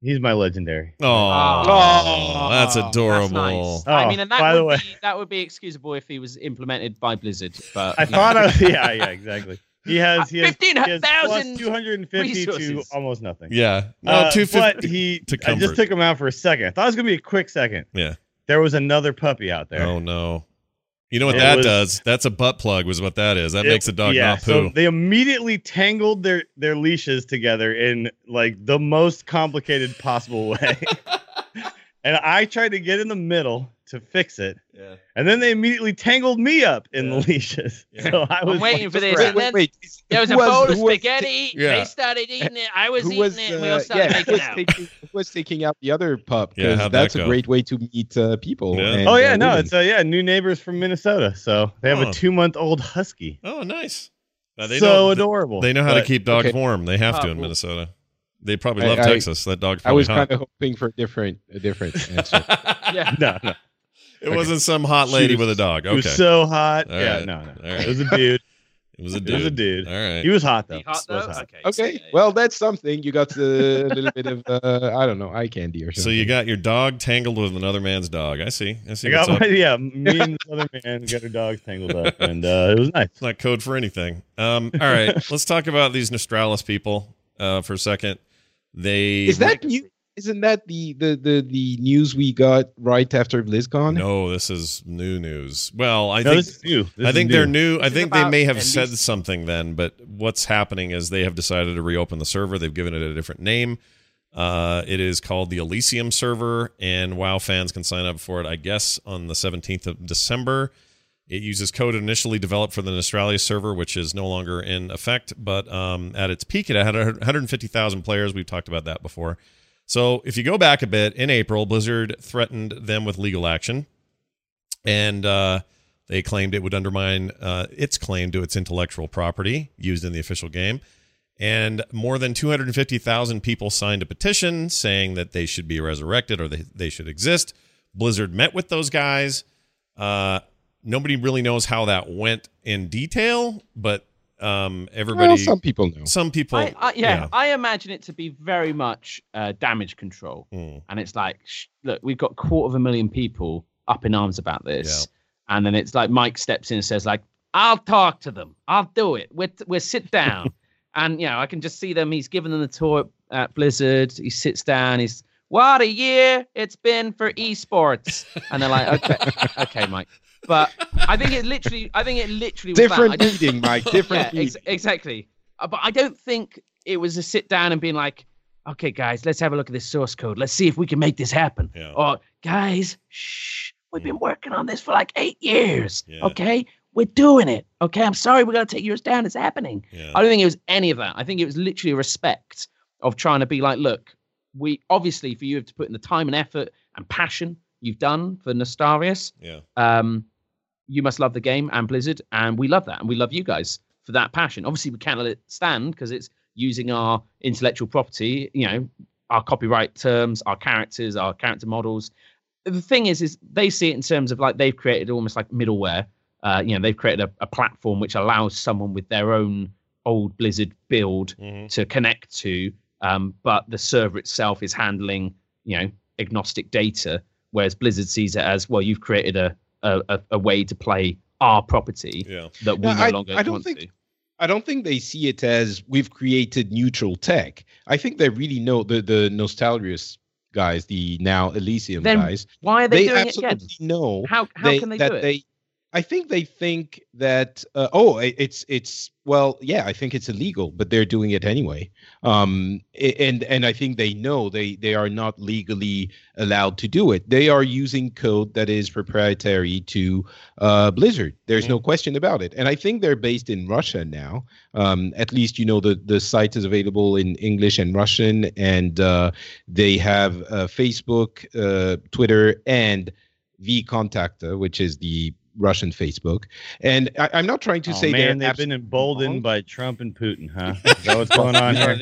he's my legendary. Oh, Oh, that's that's adorable. That's nice. Oh, I mean, and that by the would way- be that would be excusable if he was implemented by Blizzard. But I you know. thought I yeah, yeah, exactly. He has he has, he has 15,000 two hundred and fifty to almost nothing. Yeah. No, Uh, two but he to I just took him out for a second. I thought it was gonna be a quick second. Yeah. There was another puppy out there. Oh no. You know what It that was- does? That's a butt plug. Was what that is. That It- makes a dog yeah, not So poo. they immediately tangled their their leashes together in like the most complicated possible way. and I tried to get in the middle to fix it, Yeah. And then they immediately tangled me up in Yeah. the leashes. Yeah. So I I'm was waiting like, for this. Wait, and wait, then wait. there was Who a bowl of who was- spaghetti. Yeah. They started eating it. I was Who eating was, it. and we uh, all started yeah, making was out. taking, who was taking out the other pup? Because how'd that that's a great way to meet uh, people. Yeah. and, Oh yeah, uh, no, women. it's uh, yeah, new neighbors from Minnesota. So they have Oh. a two month old husky. Oh, nice. Uh, they so know, adorable. They know how to keep dogs okay. warm. They have to Oh, in cool. Minnesota. They probably love I- Texas. That dog's I was kind of hoping for a different, a different answer. Yeah. No, no. It wasn't some hot lady was- with a dog. He was so hot. All yeah, right. no, no. All right. It was a dude. it was a dude. It was a dude. All right. He was hot though. He hot He was though? hot. Okay. Okay, yeah, yeah. well, that's something. You got a little bit of, uh, I don't know, eye candy or something. so you got your dog tangled with another man's dog. I see. I see. I got what's my, up. yeah, me and this other man got our dogs tangled up, and uh, it was nice. It's not code for anything. Um, all right, let's talk about these Nostalrius people uh, for a second. They Is that new? Isn't that the, the, the, the news we got right after BlizzCon? no? This is new news. Well, I no, think this is new. This I is think they're new. I This is think they may have at said least- something then, but what's happening is they have decided to reopen the server. They've given it a different name. Uh, it is called the Elysium server, and WoW fans can sign up for it, I guess, on the 17th of December. It uses code initially developed for the Nostalrius server, which is no longer in effect, but um, at its peak, it had 150,000 players. We've talked about that before. So if you go back a bit, in April, Blizzard threatened them with legal action, and uh, they claimed it would undermine uh, its claim to its intellectual property used in the official game. And more than 250,000 people signed a petition saying that they should be resurrected or they, they should exist. Blizzard met with those guys. Uh, nobody really knows how that went in detail, but um, everybody, Well, some people know. some people, I, I, yeah, I imagine it to be very much uh, damage control. Mm. And it's like, sh- look, we've got quarter of a million people up in arms about this. And then it's like Mike steps in and says, like, I'll talk to them. I'll do it. We'll, we'll sit down. and, you know, I can just see them. He's given them the tour at Blizzard. He sits down. He's, what a year it's been for esports. And they're like, okay, okay, Mike. But I think it literally, I think it literally was Different don't- Mike. Different yeah, ex- exactly. Uh, but I don't think it was a sit down and being like, okay, guys, let's have a look at this source code. Let's see if we can make this happen. Yeah. Or, guys, shh, we've been working on this for like eight years. Yeah. Okay, we're doing it. Okay, I'm sorry, we're gonna take yours down. It's happening. Yeah. I don't think it was any of that. I think it was literally a respect of trying to be like, look, we obviously for you have to put in the time and effort and passion you've done for Nostalrius yeah. um, you must love the game and Blizzard, and we love that, and we love you guys for that passion. Obviously, we can't let it stand because it's using our intellectual property, you know, our copyright terms, our characters, our character models. The thing is, is they see it in terms of like they've created almost like middleware. Uh, you know, they've created a, a platform which allows someone with their own old Blizzard build Mhm. to connect to, um, but the server itself is handling, you know, agnostic data, whereas Blizzard sees it as well. You've created a a, a, a way to play our property Yeah. that we No, no I- longer I don't want think- to. I don't think they see it as we've created neutral tech. I think they really know the the Nostalrius guys, the now Elysium Then guys. Why are they, They doing it absolutely again? know How how they, can they that do it? they. I think they think that uh, oh it's it's well yeah I think it's illegal but they're doing it anyway. Um and and I think they know they they are not legally allowed to do it. They are using code that is proprietary to uh, Blizzard. There's no question about it. And I think they're based in Russia now. Um at least you know the the site is available in English and Russian and uh, they have uh, Facebook uh, Twitter and VKontakte, which is the Russian Facebook. And I, I'm not trying to Oh, say man, they've been emboldened wrong, by Trump and Putin, huh? Is that what's going on here?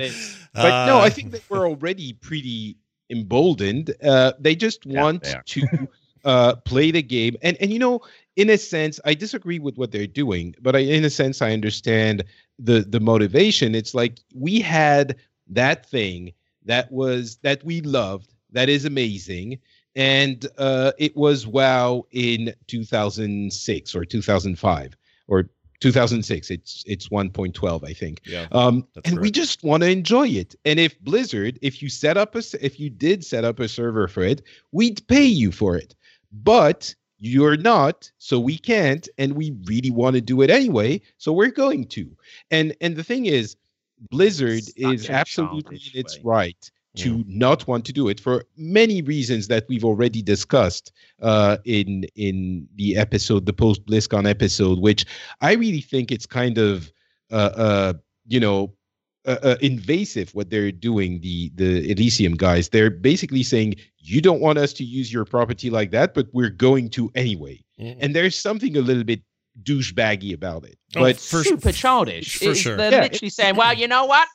but no, Uh, I think they were already pretty emboldened. Uh, they just Yeah, want they to uh, play the game, and and you know, in a sense, I disagree with what they're doing, but I, in a sense, I understand the the motivation. It's like we had that thing that was that we loved, that is amazing, and uh, it was WoW in 2006 or 2005 or 2006. It's it's 1.12, I think. Yeah. Um, and we just want to enjoy it. And if Blizzard, if you set up a, if you did set up a server for it, we'd pay you for it. But you're not, so we can't, and we really want to do it anyway, so we're going to. And and the thing is, Blizzard is absolutely in its way. right to not want to do it for many reasons that we've already discussed uh, in in the episode, the post BlizzCon episode, which I really think it's kind of uh, uh, you know uh, uh, invasive what they're doing the the elysium guys they're basically saying you don't want us to use your property like that but we're going to anyway Mhm. and there's something a little bit douchebaggy about it Oh, but for- super childish. for It's- sure. They're Yeah, literally saying, "Well, you know what?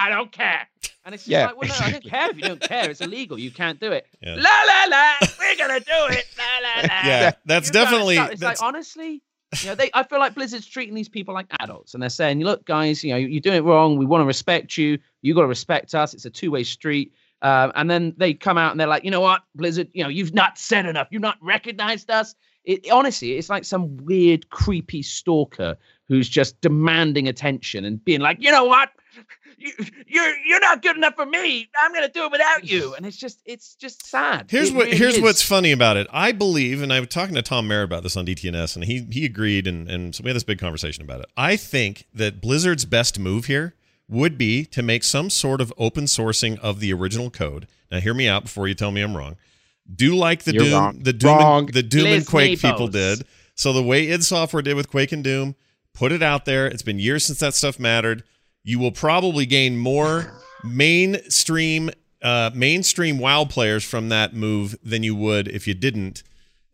I don't care." And it's just Yeah, like, "Well, no, I don't care if you don't care. It's illegal. You can't do it." Yeah. La la la. We're gonna do it. La la la. Yeah, that's You gotta definitely. It's that's, like honestly, you know, they. I feel like Blizzard's treating these people like adults, and they're saying, "Look, guys, you know, you're doing it wrong. We want to respect you. You got to respect us. It's a two-way street." Um, and then they come out and they're like, "You know what, Blizzard? You know, you've not said enough. You've not recognized us." It honestly, it's like some weird, creepy stalker who's just demanding attention and being like, "You know what? You, you're you're not good enough for me. I'm gonna do it without you." And it's just it's just sad. Here's It what really here's is. what's funny about it. I believe, and I was talking to Tom Merritt about this on DTNS, and he he agreed, and and so we had this big conversation about it. I think that Blizzard's best move here would be to make some sort of open sourcing of the original code. Now, hear me out before you tell me I'm wrong. Do like the You're Doom, wrong. the Doom, Wrong. and, the Doom and Liz Quake people did. So the way id Software did with Quake and Doom, put it out there. It's been years since that stuff mattered. You will probably gain more mainstream uh, mainstream WoW players from that move than you would if you didn't.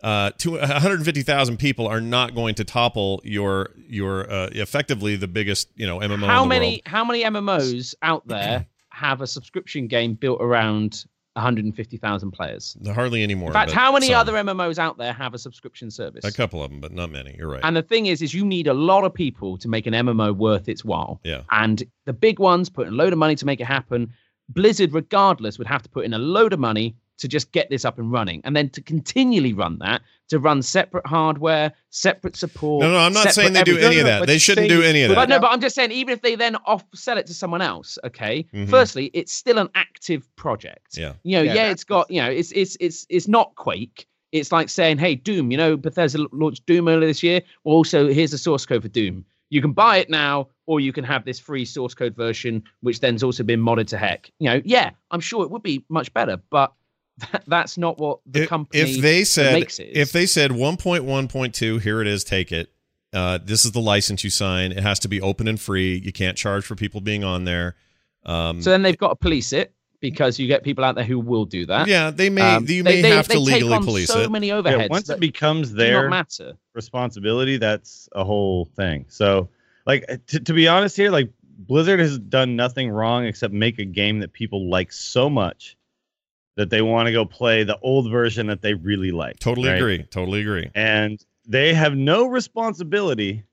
Uh, to 150,000 people are not going to topple your your uh, effectively the biggest you know MMO. how in the many world. how many MMOs out there have a subscription game built around 150,000 players? Hardly anymore. In fact, how many some. other MMOs out there have a subscription service? A couple of them, but not many. You're right. And the thing is, is you need a lot of people to make an MMO worth its while. yeah. And the big ones put in a load of money to make it happen. Blizzard, regardless, would have to put in a load of money to just get this up and running, and then to continually run that, to run separate hardware, separate support. No, no, I'm not saying they do everything. any of no, that. They shouldn't do any of that. But no, but I'm just saying, even if they then off sell it to someone else, okay. Mhm. Firstly, it's still an active project. Yeah. You know, Yeah, yeah, it's got you know, it's it's it's it's not Quake. It's like saying, hey, Doom. You know, Bethesda launched Doom earlier this year. Also, here's the source code for Doom. You can buy it now, or you can have this free source code version, which then's also been modded to heck. You know, yeah, I'm sure it would be much better, but that, that's not what the if, company if they said makes it. if they said 1.1.2 here it is take it uh, this is the license you sign it has to be open and free you can't charge for people being on there um, so then they've got to police it because you get people out there who will do that. yeah they may Um, you they- may they- have to they take legally on police so it many Yeah, overheads. once it becomes do their matter. responsibility, that's a whole thing. So, like, to, to be honest here, like, Blizzard has done nothing wrong except make a game that people like so much that they want to go play the old version that they really like. totally right? agree totally agree And they have no responsibility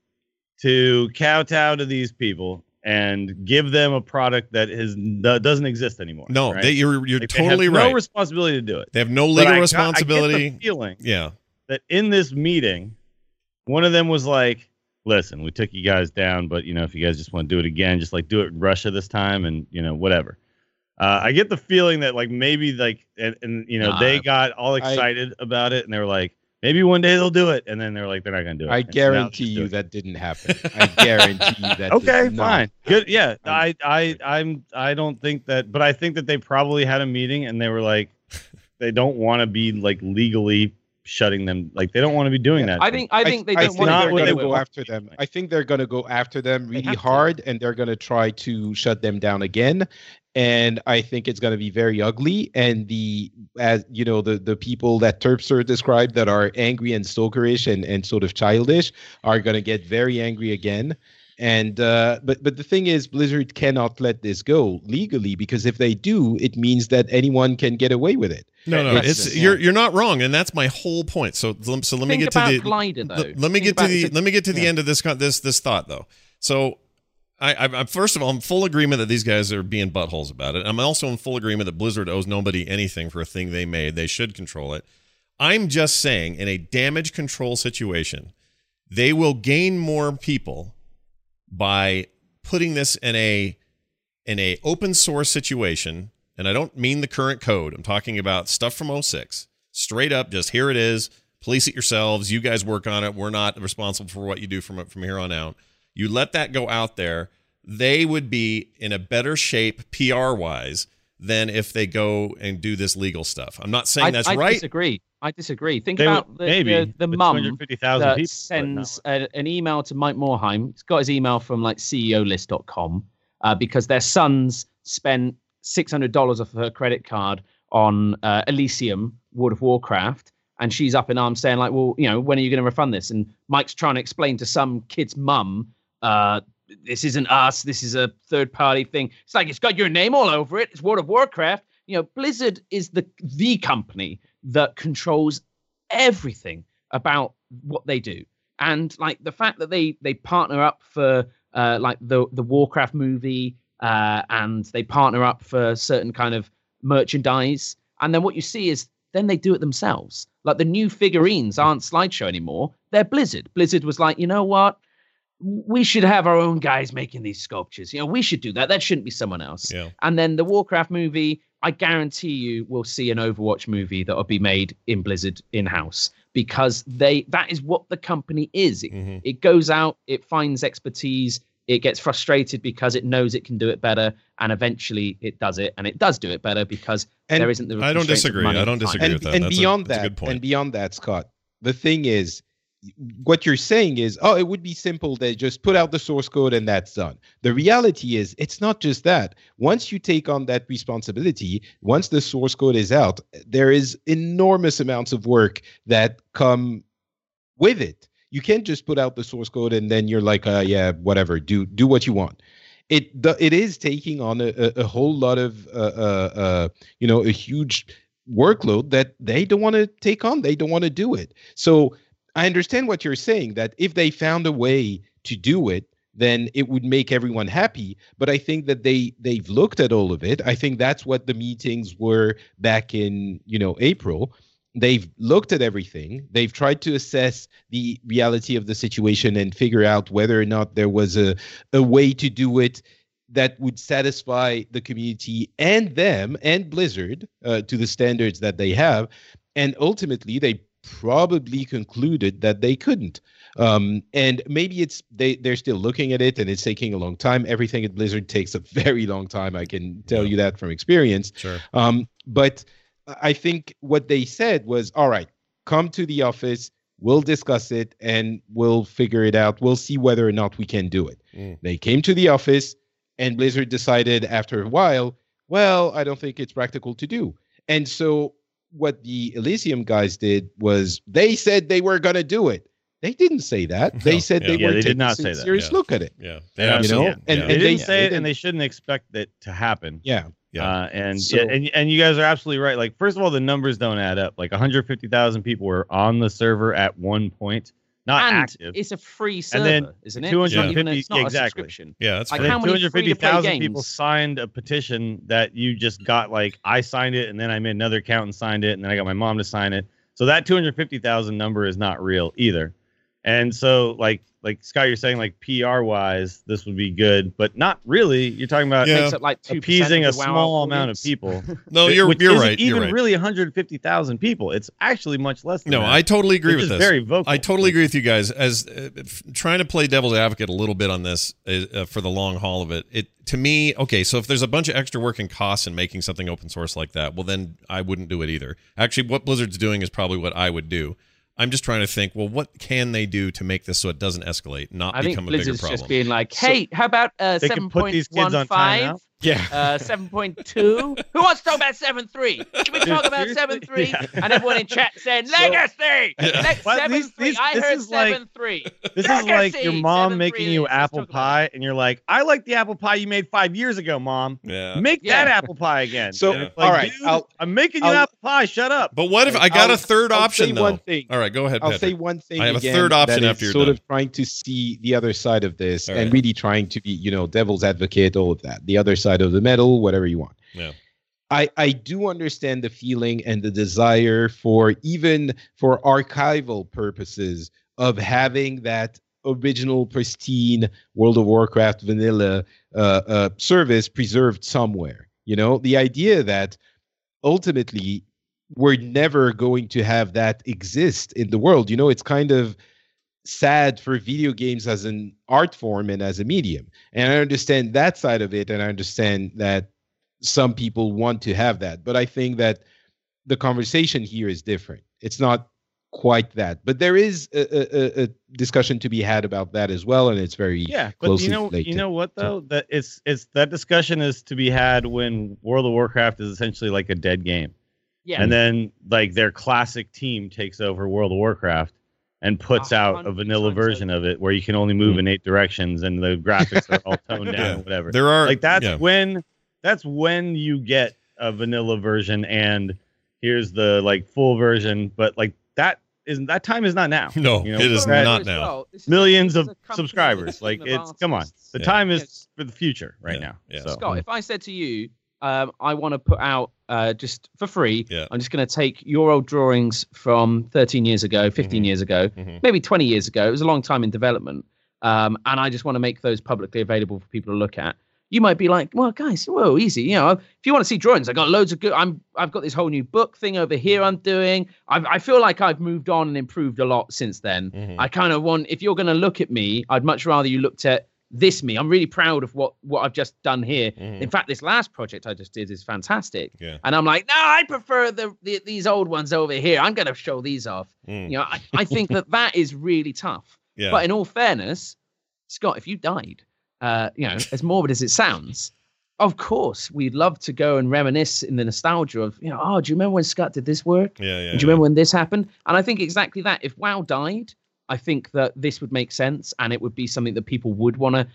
to kowtow to these people and give them a product that is that doesn't exist anymore. no right? they, you're you're Like, they totally have right No responsibility to do it. they have no legal I responsibility I feeling yeah that in this meeting, one of them was like, "Listen, we took you guys down, but you know, if you guys just want to do it again, just like do it in Russia this time, and you know, whatever." Uh, I get the feeling that like maybe like and, and you know Nah. they got all excited about it, and they were like, maybe one day they'll do it, and then they're like, they're not gonna do it. I And guarantee let's just do you that didn't happen. I guarantee you that. Okay, did not. fine, good. Yeah, I, I, I'm, I don't think that, but I think that they probably had a meeting and they were like, they don't want to be like legally shutting them, like they don't want to be doing that. I think I think they I don't want not to they're going to go after them. I think they're going to go after them really have to. hard, and they're going to try to shut them down again. And I think it's going to be very ugly. And the as you know the the people that Turpster described that are angry and stalkerish and and sort of childish are going to get very angry again. And uh, but but the thing is, Blizzard cannot let this go legally because if they do, it means that anyone can get away with it. no no That's it's it, you're yeah. you're not wrong and that's my whole point so so let me Think get to the Glider, though. Let, let me Think get to about- the let me get to the yeah. end of this this this thought though. So, I, I, first of all, I'm full agreement that these guys are being buttholes about it. I'm also in full agreement that Blizzard owes nobody anything for a thing they made. They should control it. I'm just saying, in a damage control situation, they will gain more people by putting this in a in a open source situation. And I don't mean the current code. I'm talking about stuff from 06. Straight up, just here it is. Police it yourselves. You guys work on it. We're not responsible for what you do from from here on out. You let that go out there, they would be in a better shape PR wise than if they go and do this legal stuff. I'm not saying I, that's I right. I disagree. I disagree. Think They about would- the, maybe the, the with mum that people, sends a, an email to Mike Morhaime. He's got his email from like CEOlist.com uh, because their sons spent $600 off her credit card on uh, Elysium, World of Warcraft. And she's up in arms saying, like, well, you know, when are you going to refund this? And Mike's trying to explain to some kid's mum, uh, this isn't us. This is a third party thing. It's like, it's got your name all over it. It's World of Warcraft. You know, Blizzard is the the company that controls everything about what they do and like the fact that they they partner up for uh like the the warcraft movie uh and they partner up for certain kind of merchandise and then what you see is then they do it themselves like the new figurines aren't Sideshow anymore they're blizzard blizzard was like you know what we should have our own guys making these sculptures you know we should do that that shouldn't be someone else Yeah. and then the Warcraft movie, I guarantee you we'll see an Overwatch movie that will be made in Blizzard in house because they that is what the company is. It, Mhm. it goes out, it finds expertise, it gets frustrated because it knows it can do it better, and eventually it does it, and it does do it better because And there isn't the. I don't constraints of disagree. money I don't and time. disagree and, with that. and That's a- beyond that's a that good point. and beyond that scott the thing is what you're saying is oh it would be simple. They just put out the source code and that's done. The reality is it's not just that. Once you take on that responsibility once the source code is out there is enormous amounts of work that come with it. You can't just put out the source code and then you're like uh, yeah whatever do do what you want. It the, it is taking on a, a, whole lot of uh, uh, uh, you know a huge workload that they don't want to take on. They don't want to do it. So i understand what you're saying that if they found a way to do it then it would make everyone happy. But i think that they they've looked at all of it. I think that's what the meetings were back in you know april. They've looked at everything. They've tried to assess the reality of the situation and figure out whether or not there was a, a way to do it that would satisfy the community and them and blizzard uh, to the standards that they have. And ultimately they probably concluded that they couldn't um, and maybe it's they they're still looking at it and it's taking a long time everything at blizzard takes a very long time i can tell you that from experience Sure. um, but I think what they said was, all right, come to the office, we'll discuss it, and we'll figure it out. We'll see whether or not we can do it. Mm. They came to the office, and Blizzard decided after a while, well, I don't think it's practical to do. And so what the Elysium guys did was they said they were going to do it. They didn't say that. They said yeah. they Yeah, were they did taking not a say that, serious yeah. look at it. Yeah. Yeah, They you absolutely- know, yeah. and- they and didn't they- say it, they and they shouldn't expect it to happen. Yeah. Yeah. Uh, and So- yeah, and and you guys are absolutely right. Like, first of all, the numbers don't add up. Like, 150,000 people were on the server at one point, not and active. it's a free server, And then isn't it? It's not even a- 250 it's not a exactly. subscription. Yeah, that's Like, how many 250,000 people signed a petition that you just got. Like, I signed it, and then I made another account and signed it, and then I got my mom to sign it. So that 250,000 number is not real either. And so, like, like Scott, you're saying, like PR wise, this would be good, but not really. You're talking about Yeah. Makes up like 2% appeasing a of WoW small amount of people. No, you're which you're isn't right. Even You're right. really 150,000 people. It's actually much less than No, that. I totally agree They're with just this. Very vocal. I totally agree with you guys. As uh, f- trying to play devil's advocate a little bit on this uh, for the long haul of it. It to me, okay. So if there's a bunch of extra work and costs in making something open source like that, well, then I wouldn't do it either. Actually, what Blizzard's doing is probably what I would do. I'm just trying to think. Well, what can they do to make this so it doesn't escalate, not I think become a bigger Blizzard's problem? just being like, hey, how about uh, They can put these kids on 7.15? timeout. Yeah. Uh, 7.2. Who wants to talk about 7.3? Can we talk about seriously? 7.3? Yeah. And everyone in chat said, Legacy! Le- Well, 7.3. these- these- I this heard is like- 7.3. This is like your mom making you apple pie, and you're like, I like the apple pie you made five years ago, mom. yeah. Make Yeah. that apple pie again. So, Yeah. Like, all right, dude, I'll- I'm making you I'll- apple pie. Shut up. But what if I got I'll- a third I'll option say though? one thing. All right, go ahead. I'll Patrick. say one thing. I have a third option that is after you're sort done. of trying to see the other side of this All and right. really trying to be, you know, devil's advocate, all of that, the other side of the medal, whatever you want. Yeah. I, I do understand the feeling and the desire for even for archival purposes of having that original pristine World of Warcraft vanilla uh, uh, service preserved somewhere. You know, the idea that ultimately we're never going to have that exist in the world. You know, it's kind of sad for video games as an art form and as a medium. And I understand that side of it, and I understand that some people want to have that. But I think that the conversation here is different. It's not quite that, but there is a, a, a discussion to be had about that as well, and it's very Yeah, but closely you know, related. you know what though? That it's it's that discussion is to be had when World of Warcraft is essentially like a dead game, Yeah. and then like their classic team takes over World of Warcraft and puts out a vanilla version of it where you can only move Mhm. in eight directions and the graphics are all toned down Yeah. and whatever. There are like that's yeah. when that's when you get a vanilla version and here's the like full version, but like that isn't that time is not now. No, You know, it is not now. well, millions of subscribers. Like full of it's come on. The Yeah. time is Yes. for the future right Yeah, now. yeah. So Scott, if I said to you, um, I want to put out uh, just for free, Yeah. I'm just going to take your old drawings from 13 years ago, 15 Mhm. years ago, Mhm. maybe 20 years ago. It was a long time in development. Um, and I just want to make those publicly available for people to look at. You might be like, well, guys, whoa, easy. You know, if you want to see drawings, I got loads of good. I'm, I've got this whole new book thing over here. I'm doing. I've, I feel like I've moved on and improved a lot since then. Mhm. I kind of want. If you're going to look at me, I'd much rather you looked at this me. I'm really proud of what what I've just done here. Mhm. In fact, this last project I just did is fantastic. Yeah. And I'm like, no, I prefer the, the these old ones over here. I'm going to show these off. Mm. You know, I, I think that that is really tough. Yeah. But in all fairness, Scott, if you died, uh, you know, as morbid as it sounds, of course we'd love to go and reminisce in the nostalgia of, you know, oh, do you remember when Scott did this work? yeah, yeah. Do you remember when this happened? And I think exactly that. If WoW died, I think that this would make sense and it would be something that people would want to,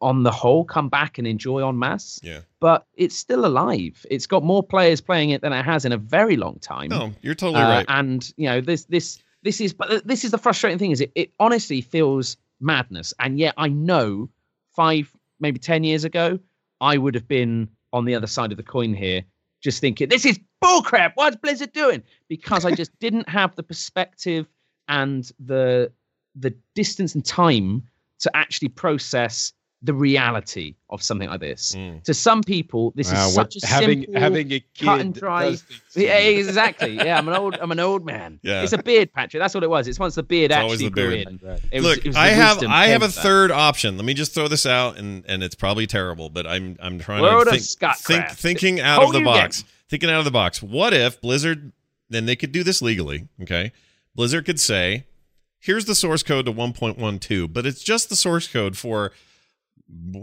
on the whole, come back and enjoy en masse. Yeah. But it's still alive. It's got more players playing it than it has in a very long time. No, you're totally Uh, right. And you know this this this is but this is the frustrating thing is it, it honestly feels madness. And yet I know five maybe ten years ago I would have been on the other side of the coin here, just thinking this is bullcrap. What's Blizzard doing? Because I just didn't have the perspective and the the distance and time to actually process the reality of something like this. Mm. To some people, this Wow, is what- such a having simple, having a kid cut and dry. does things to Yeah, exactly. Yeah, I'm an old. I'm an old man. Yeah. it's a beard, Patrick. That's what it was. It's once the beard It's actually the grew beard. in. It Look, was I have I have a that. third option. Let me just throw this out, and and it's probably terrible, but I'm I'm trying World to think, think thinking out of the box. again. Thinking out of the box. What if Blizzard? Then they could do this legally. Okay, Blizzard could say, "Here's the source code to 1.12, but it's just the source code for."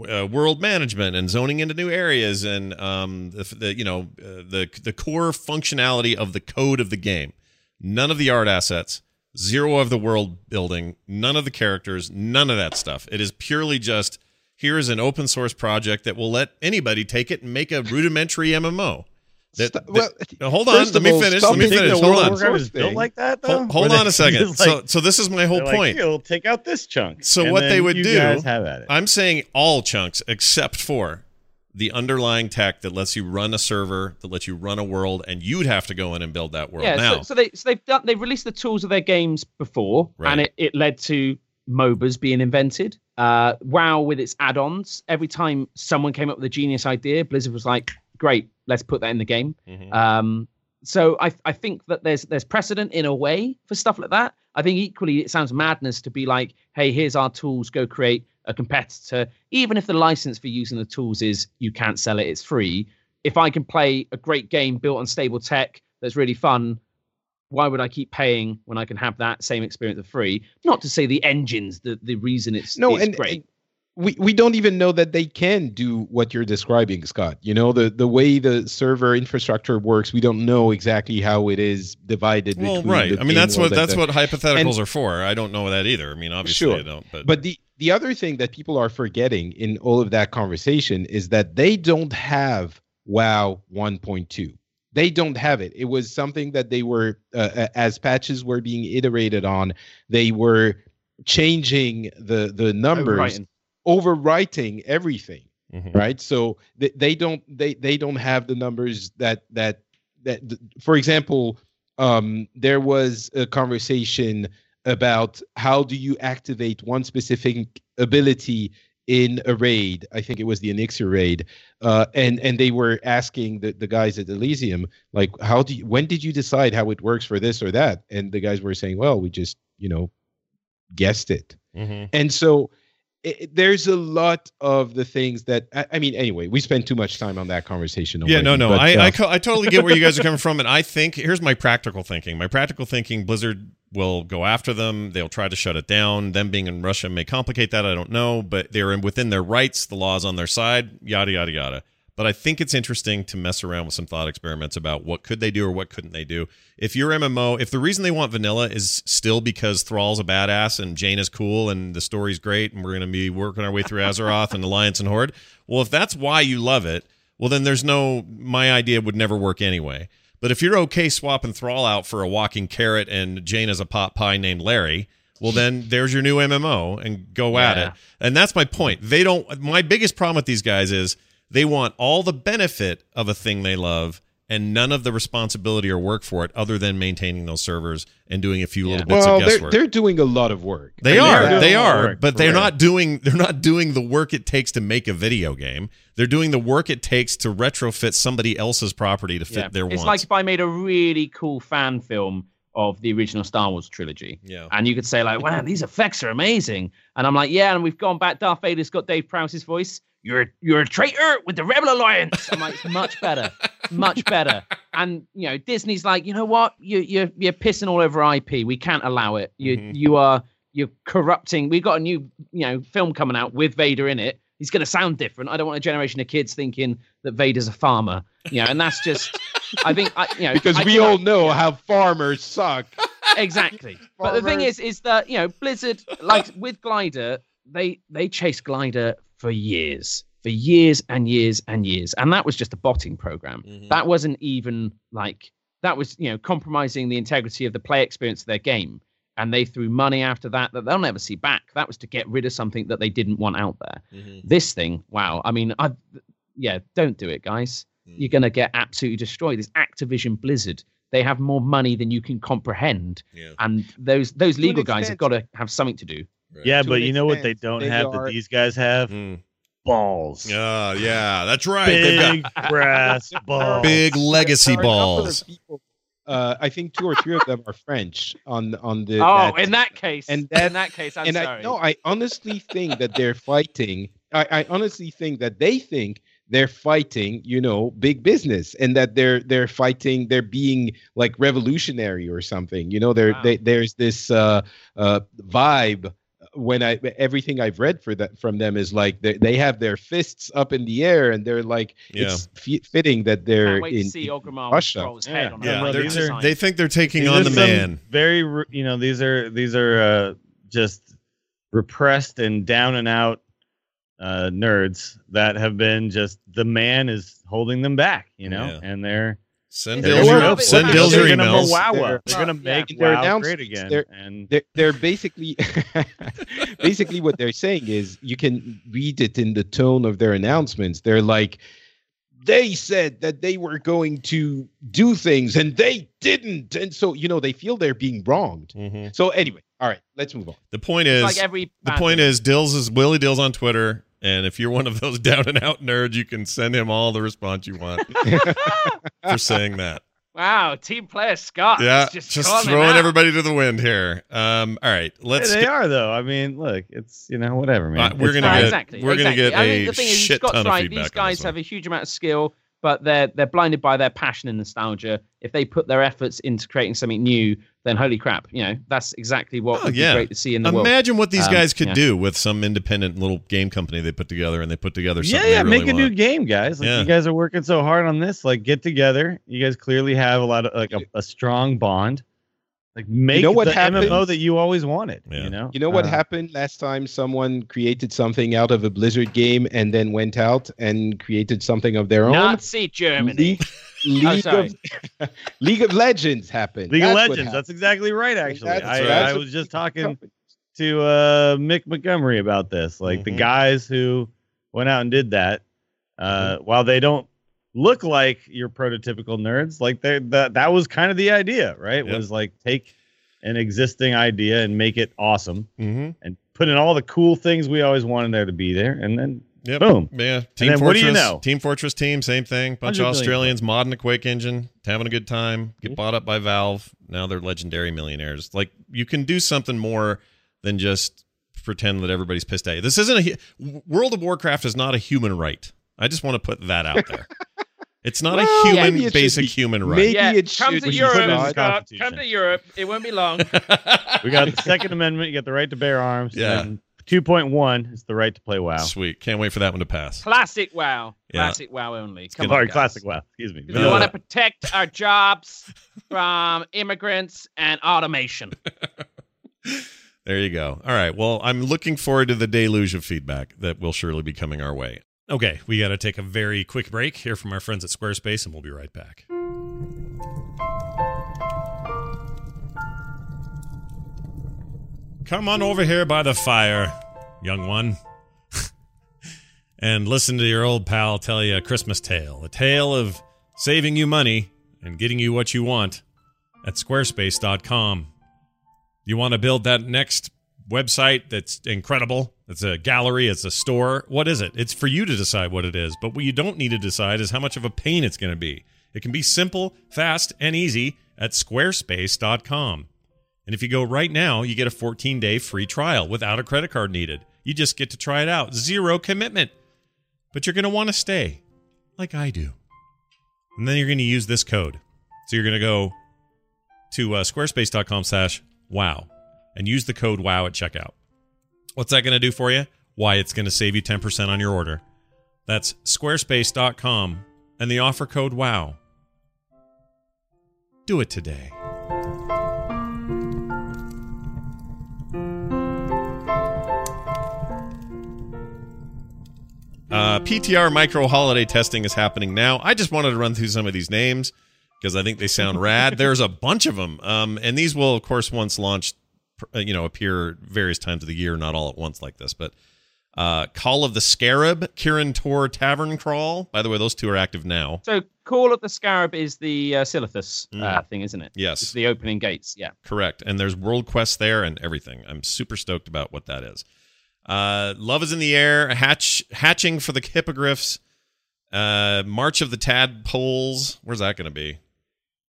Uh, world management and zoning into new areas and um, the, the you know uh, the the core functionality of the code of the game. None of the art assets, zero of the world building, none of the characters, none of that stuff. It is purely just here is an open source project that will let anybody take it and make a rudimentary MMO. That, that- well, now, hold on, let me all, finish. Let me finish. Hold on. was Warcraft built like that though. Hold, hold on a second. just, so, so this is my whole they're like, point. "Here, we'll take out this chunk. So and what then they would you do- guys have at it. I'm saying all chunks except for the underlying tech that lets you run a server, that lets you run a world, and you'd have to go in and build that world. Yeah, now, so, so they so they've done they've released the tools of their games before, Right. and it, it led to MOBAs being invented. Uh, WoW with its add-ons. Every time someone came up with a genius idea, Blizzard was like, "Great, let's put that in the game." Mhm. Um, so I I think that there's there's precedent in a way for stuff like that. I think equally it sounds madness to be like, hey, here's our tools, go create a competitor. Even if the license for using the tools is you can't sell it, it's free. If I can play a great game built on stable tech that's really fun, why would I keep paying when I can have that same experience for free? Not to say the engines, the the reason it's no, it's and, great. and we we don't even know that they can do what you're describing, Scott. You know the the way the server infrastructure works. We don't know exactly how it is divided. well, between right. the I mean, that's what that's the- what hypotheticals and- are for. I don't know that either. I mean, obviously, Sure. I don't. But, But the the other thing that people are forgetting in all of that conversation is that they don't have WoW 1.2. They don't have it. It was something that they were uh, as patches were being iterated on. They were changing the the numbers, Overwriting. Overwriting everything Mhm. right? So they, they don't they they don't have the numbers that that that th- for example um there was a conversation about how do you activate one specific ability in a raid? I think it was the Onyxia raid. Uh and and they were asking the, the guys at elysium like how do you when did you decide how it works for this or that? And the guys were saying well we just you know guessed it. Mhm. and so it, there's a lot of the things that I, I, mean. Anyway, we spend too much time on that conversation. Already, yeah, no, no. But, I, uh, I, co- I totally get where you guys are coming from, and I think here's my practical thinking. My practical thinking: Blizzard will go after them. They'll try to shut it down. Them being in Russia may complicate that. I don't know, but they're within their rights. The law's on their side. Yada yada yada. But I think it's interesting to mess around with some thought experiments about what could they do or what couldn't they do. If your MMO, if the reason they want vanilla is still because Thrall's a badass and Jaina is cool and the story's great and we're going to be working our way through Azeroth and Alliance and Horde, well, if that's why you love it, well, then there's no, my idea would never work anyway. But if you're okay swapping Thrall out for a walking carrot and Jaina's a pot pie named Larry, well then there's your new MMO and go yeah. at it. And that's my point. They don't my biggest problem with these guys is they want all the benefit of a thing they love and none of the responsibility or work for it other than maintaining those servers and doing a few yeah. little bits well, of guesswork. They're, they're doing a lot of work. They I mean, are. They are. But they're not doing they're not doing the work it takes to make a video game. They're doing the work it takes to retrofit somebody else's property to fit yeah. their it's wants. It's like if I made a really cool fan film of the original Star Wars trilogy. Yeah. And you could say, like, wow, these effects are amazing. And I'm like, yeah, and we've gone back. Darth Vader's got Dave Prowse's voice you're you're a traitor with the Rebel Alliance. I'm like, much better, much better. And you know, Disney's like, you know what? You you're you're pissing all over IP. We can't allow it. You mm-hmm. you are you're corrupting. We've got a new you know film coming out with Vader in it. He's going to sound different. I don't want a generation of kids thinking that Vader's a farmer. You know, and that's just. I think I, you know because I we all know how farmers suck. Exactly. but the thing is, is that you know Blizzard, like with Glider, they they chase Glider for years, for years and years and years. And that was just a botting program. Mm-hmm. That wasn't even like that was, you know, compromising the integrity of the play experience of their game. And they threw money after that that they'll never see back. That was to get rid of something that they didn't want out there. Mm-hmm. This thing, wow. I mean, I yeah, don't do it, guys. Mm-hmm. You're gonna get absolutely destroyed. This Activision Blizzard they have more money than you can comprehend yeah. and those those legal guys have got to have something to do Right. Yeah, to but you know what they don't they have are... that these guys have? Mm. Balls. Uh, yeah, that's right. Big got... brass balls. Big legacy balls. Uh, I think two or three of them are French on on the. Oh, that, in that case, and that, in that case, I'm and sorry. I, no, I honestly think that they're fighting. I, I honestly think that they think they're fighting you know big business and that they're they're fighting they're being like revolutionary or something you know there wow. they, there's this uh uh vibe when I everything I've read for that from them is like they, they have their fists up in the air and they're like yeah. it's f- fitting that they're in, in Russia. Yeah, yeah. they think they're taking on the man. Very, you know, these are these are uh, just repressed and down and out uh, nerds that have been just the man is holding them back, you know, yeah. and they're Send Dills your, send Dills your emails. They're, they're going to make yeah, WoW great again. They're, and they're, they're basically basically what they're saying is you can read it in the tone of their announcements. They're like, they said that they were going to do things and they didn't, and so you know they feel they're being wronged. Mm-hmm. So anyway, all right, let's move on. The point is, like every the point is, Dills is Willie Dills on Twitter and if you're one of those down and out nerds, you can send him all the response you want for saying that. Wow, team player Scott. Yeah, just, just throwing everybody to the wind here. Um, all right, let's. they get, are though. I mean, look, it's you know whatever, man. Uh, we're gonna get exactly. We're exactly. gonna get I mean, the thing is, shit Scott's ton right. These guys have a huge amount of skill, but they're they're blinded by their passion and nostalgia. If they put their efforts into creating something new, then holy crap, you know, that's exactly what oh, would yeah. be great to see in the Imagine world. Imagine what these um, guys could yeah. do with some independent little game company they put together and they put together something. Like that. Yeah, yeah, really make a want. new game, guys. Like, yeah. You guys are working so hard on this. Like, get together. You guys clearly have a lot of like a, a strong bond. Like, make you know what the happened? MMO that you always wanted. Yeah. You know, you know what uh, happened last time? Someone created something out of a Blizzard game and then went out and created something of their own. Nazi Germany. League, oh, of League of Legends happened. League that's of Legends. That's exactly right. Actually, I, right. I, was just talking to uh, Mick Montgomery about this. Like mm-hmm. the guys who went out and did that, uh, mm-hmm. while they don't look like your prototypical nerds, like they that that was kind of the idea, right? Yep. Was like take an existing idea and make it awesome, mm-hmm. and put in all the cool things we always wanted there to be there, and then Yep. Boom. Yeah. Team Fortress. What do you know? Team Fortress team, same thing. Bunch of Australians modding the Quake engine, having a good time. Get bought up by Valve. Now they're legendary millionaires. Like you can do something more than just pretend that everybody's pissed at you. This isn't a World of Warcraft is not a human right. I just want to put that out there. It's not Well, a human maybe it should basic human right. Maybe yeah, it come should to be it Europe, Scott. Come to Europe. It won't be long. We got the Second Amendment. You got the right to bear arms. Yeah. 2.1 is the right to play WoW. Sweet. Can't wait for that one to pass. Classic WoW. Yeah. Classic WoW only. Come Sorry, on, guys. classic WoW. Excuse me. We Uh, want to protect our jobs from immigrants and automation. There you go. All right. Well, I'm looking forward to the deluge of feedback that will surely be coming our way. Okay, we got to take a very quick break here from our friends at Squarespace, and we'll be right back. Come on over here by the fire, young one, and listen to your old pal tell you a Christmas tale, a tale of saving you money and getting you what you want at squarespace.com. You want to build that next website that's incredible? It's a gallery, it's a store. What is it? It's for you to decide what it is. But what you don't need to decide is how much of a pain it's going to be. It can be simple, fast, and easy at squarespace.com. And if you go right now, you get a 14 day free trial without a credit card needed. You just get to try it out. Zero commitment. But you're going to want to stay, like I do. And then you're going to use this code. So you're going to go to uh, squarespace.com slash wow and use the code wow at checkout. What's that going to do for you? Why, it's going to save you 10% on your order. That's squarespace.com and the offer code wow. Do it today. Uh, PTR micro holiday testing is happening now. I just wanted to run through some of these names because I think they sound rad. There's a bunch of them, um, and these will, of course, once launched, you know, appear various times of the year, not all at once like this. But uh, Call of the Scarab, Kirin Tor Tavern Crawl. By the way, those two are active now. So, Call of the Scarab is the uh, Silithus uh, Mm. thing, isn't it? Yes. It's the opening gates. Yeah. Correct. And there's world quests there and everything. I'm super stoked about what that is. Uh, Love is in the air. Hatch hatching for the hippogriffs. Uh, March of the tadpoles. Where's that going to be?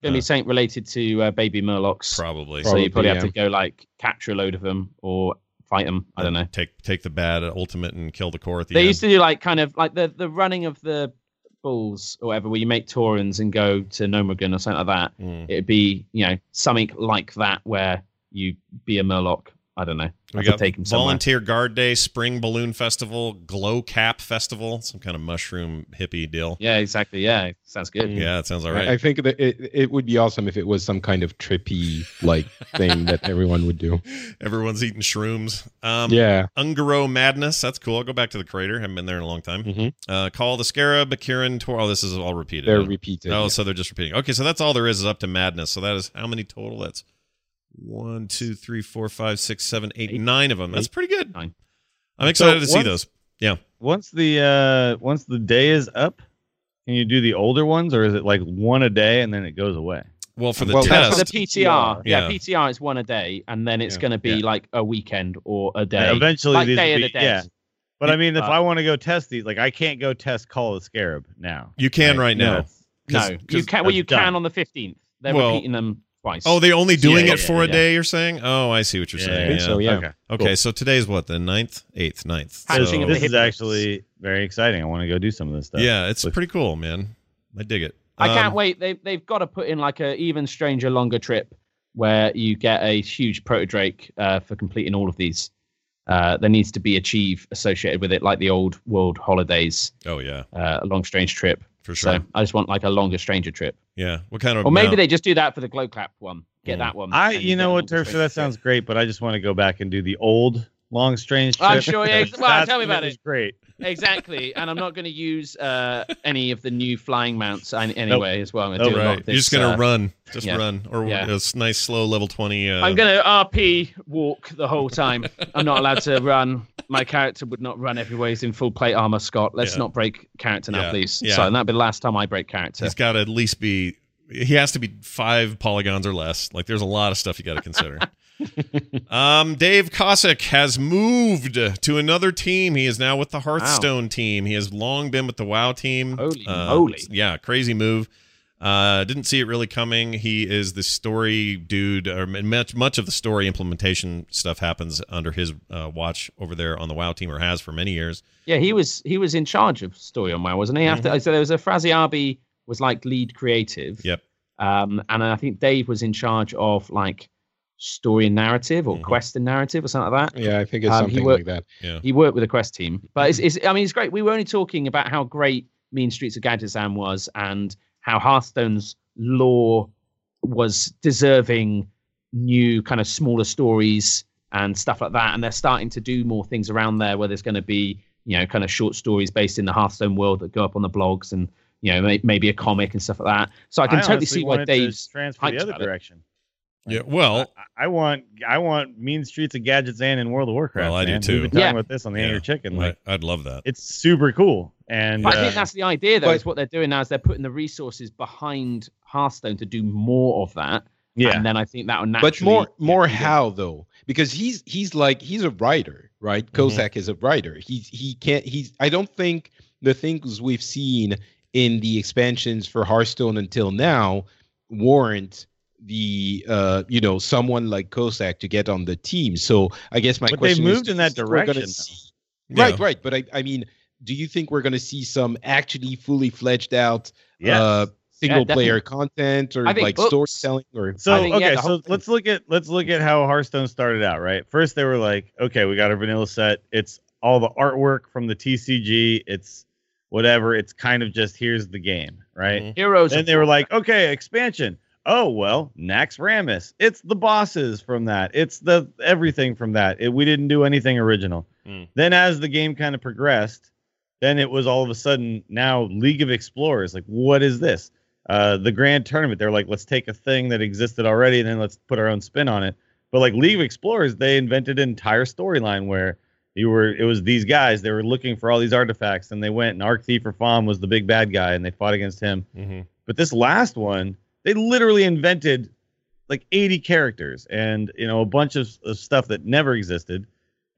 Going to be Uh, something related to uh, baby Murlocs. Probably. so you Probably, probably have to go like capture a load of them or fight them. I don't know. Take take the bad ultimate and kill the core at the They end. used to do like kind of like the the running of the bulls or whatever, where you make Taurens and go to Nomagon or something like that. Mm. It'd be you know something like that where you be a Murloc. I don't know. We I got take him somewhere. Volunteer Guard Day, Spring Balloon Festival, Glow Cap Festival, some kind of mushroom hippie deal. Yeah, exactly. Yeah, sounds good. Yeah, it sounds all right. I- I think that it, it would be awesome if it was some kind of trippy like thing that everyone would do. Everyone's eating shrooms. Um, yeah. Un'Goro Madness. That's cool. I'll go back to the crater. Haven't been there in a long time. Mhm. Uh, Call the Scarab, Kirin Tor. Oh, this is all repeated. They're huh? repeated. Oh, yeah. so they're just repeating. Okay, so that's all there is is up to madness. So that is how many total? That's one, two, three, four, five, six, seven, eight, Eight. nine of them. That's pretty good. Nine. I'm excited So to see those. Yeah. Once the uh once the day is up, can you do the older ones, or is it like one a day and then it goes away? Well, for the Well, test, for the PTR. Yeah. Yeah. PTR is one a day, and then it's Yeah. going to be Yeah. like a weekend or a day. Eventually, like these Day will of the Dead. yeah. But I mean, if Uh, I want to go test these, like I can't go test Call of the Scarab now. you can right, now. No, No, 'Cause- you 'cause can. Well, you done. can on the fifteenth. They're Well- repeating them twice. Oh, they only doing Yeah, it yeah, for a yeah. day. You're saying? Oh, I see what you're Yeah, saying. I think yeah. so, yeah. Okay. Okay, so today's what the ninth, eighth, ninth. Hatching So- This is actually very exciting. I want to go do some of this stuff. yeah, it's With- pretty cool, man. I dig it. I can't Um, wait. They they've got to put in like a even stranger, longer trip where you get a huge proto drake uh, for completing all of these. Uh, there needs to be achieve associated with it, like the old world holidays, Oh yeah, uh, a long strange trip. For sure. So I just want like a longer stranger trip, yeah. What kind of? or maybe amount- they just do that for the glow clap one. Get Mm. that one. I, you know what, longer Turf? stranger That sounds great, but I just want to go back and do the old long strange. Trip. I'm sure, yeah, well, tell me about that was it. Great. Exactly, and I'm not going to use uh, any of the new flying mounts an- anyway as well. I'm Nope. a right. of You're just gonna uh, run, just yeah. run, or Yeah. a nice slow level twenty. Uh, I'm gonna RP walk the whole time. I'm not allowed to run. My character would not run everywhere. He's in full plate armor, Scott. Let's Yeah. not break character now, please. Yeah. So and that'd be the last time I break character. He's got to at least be. He has to be five polygons or less. Like there's a lot of stuff you got to consider. um, Dave Kosak has moved to another team. He is now with the Hearthstone team. He has long been with the WoW team. Holy Uh, moly. Yeah, crazy move. Uh, didn't see it really coming. He is the story dude, or much much of the story implementation stuff happens under his uh, watch over there on the WoW team, or has for many years. Yeah, he was he was in charge of story on WoW, wasn't he? After so there was Afrasiabi was like lead creative. Yep. Um, and I think Dave was in charge of like story and narrative or Mhm. quest and narrative or something like that. Yeah, I think it's Um, something worked- like that. Yeah. He worked with the quest team, but it's, it's I mean it's great. We were only talking about how great Mean Streets of Gadgetzan was and how Hearthstone's lore was deserving new kind of smaller stories and stuff like that. And they're starting to do more things around there where there's going to be you know kind of short stories based in the Hearthstone world that go up on the blogs and you know may, maybe a comic and stuff like that. So I can totally see why wanted to Dave's transfer hyped the other about it. Direction. Yeah. Well, I, I want I want Mean Streets of Gadgetzan in World of Warcraft. Well, I do man. too. We've been talking Yeah. about this on the Yeah. Inner Chicken. I, Like I'd love that. it's super cool. And But I uh, think that's the idea, though. but- is what they're doing now is they're putting the resources behind Hearthstone to do more of that. yeah. and then I think that will naturally. but more more get how though because he's he's like he's a writer right Mhm. Kosak is a writer he's he can't he's i don't think the things we've seen in the expansions for hearthstone until now warrant the uh you know someone like Kosak to get on the team so i guess my But they question is, They moved do in that think we're gonna direction, see- Yeah. right right but i i mean do you think we're going to see some actually fully fledged out Yes. uh single player content or like books- storytelling or So think, okay, the so thing- let's look at let's look at how Hearthstone started out. Right, first they were like, okay, we got our vanilla set. It's all the artwork from the TCG. It's whatever. It's kind of just here's the game, right? Mhm. heroes. Then they were like, okay, expansion. Oh well, Naxxramas. It's the bosses from that. It's the everything from that. It, we didn't do anything original. Mm. Then as the game kind of progressed, then it was all of a sudden now League of Explorers. Like, what is this? Uh, the Grand Tournament. They're like, let's take a thing that existed already and then let's put our own spin on it. But like League of Explorers, they invented an entire storyline where you were it was these guys they were looking for all these artifacts and they went and Arch-Thief Rafaam was the big bad guy and they fought against him. Mhm. But this last one, they literally invented like 80 characters and you know a bunch of, of stuff that never existed.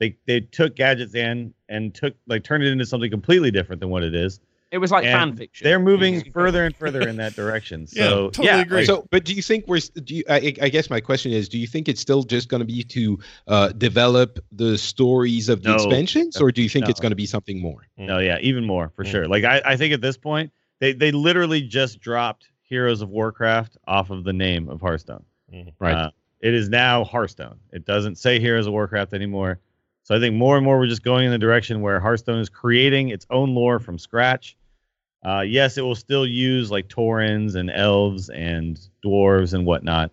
They they took Gadgetzan and took like turned it into something completely different than what it is. it was like and fan fiction. They're moving further and further in that direction. Yeah, So totally yeah, agree. So, but do you think we're? Do you, I, I guess my question is: Do you think it's still just going to be to uh, develop the stories of the No. expansions, or do you think it's going to be something more? No, yeah, even more for Mm. sure. Like I, I think at this point, they they literally just dropped Heroes of Warcraft off of the name of Hearthstone. Right. Uh, it is now Hearthstone. It doesn't say Heroes of Warcraft anymore. So I think more and more we're just going in the direction where Hearthstone is creating its own lore from scratch. Uh, yes, it will still use like Taurens and elves and dwarves and whatnot,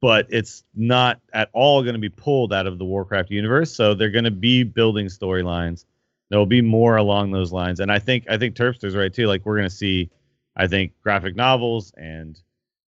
but it's not at all going to be pulled out of the Warcraft universe. So they're going to be building storylines. There will be more along those lines, and I think I think Turpster's right too. Like we're going to see, I think graphic novels and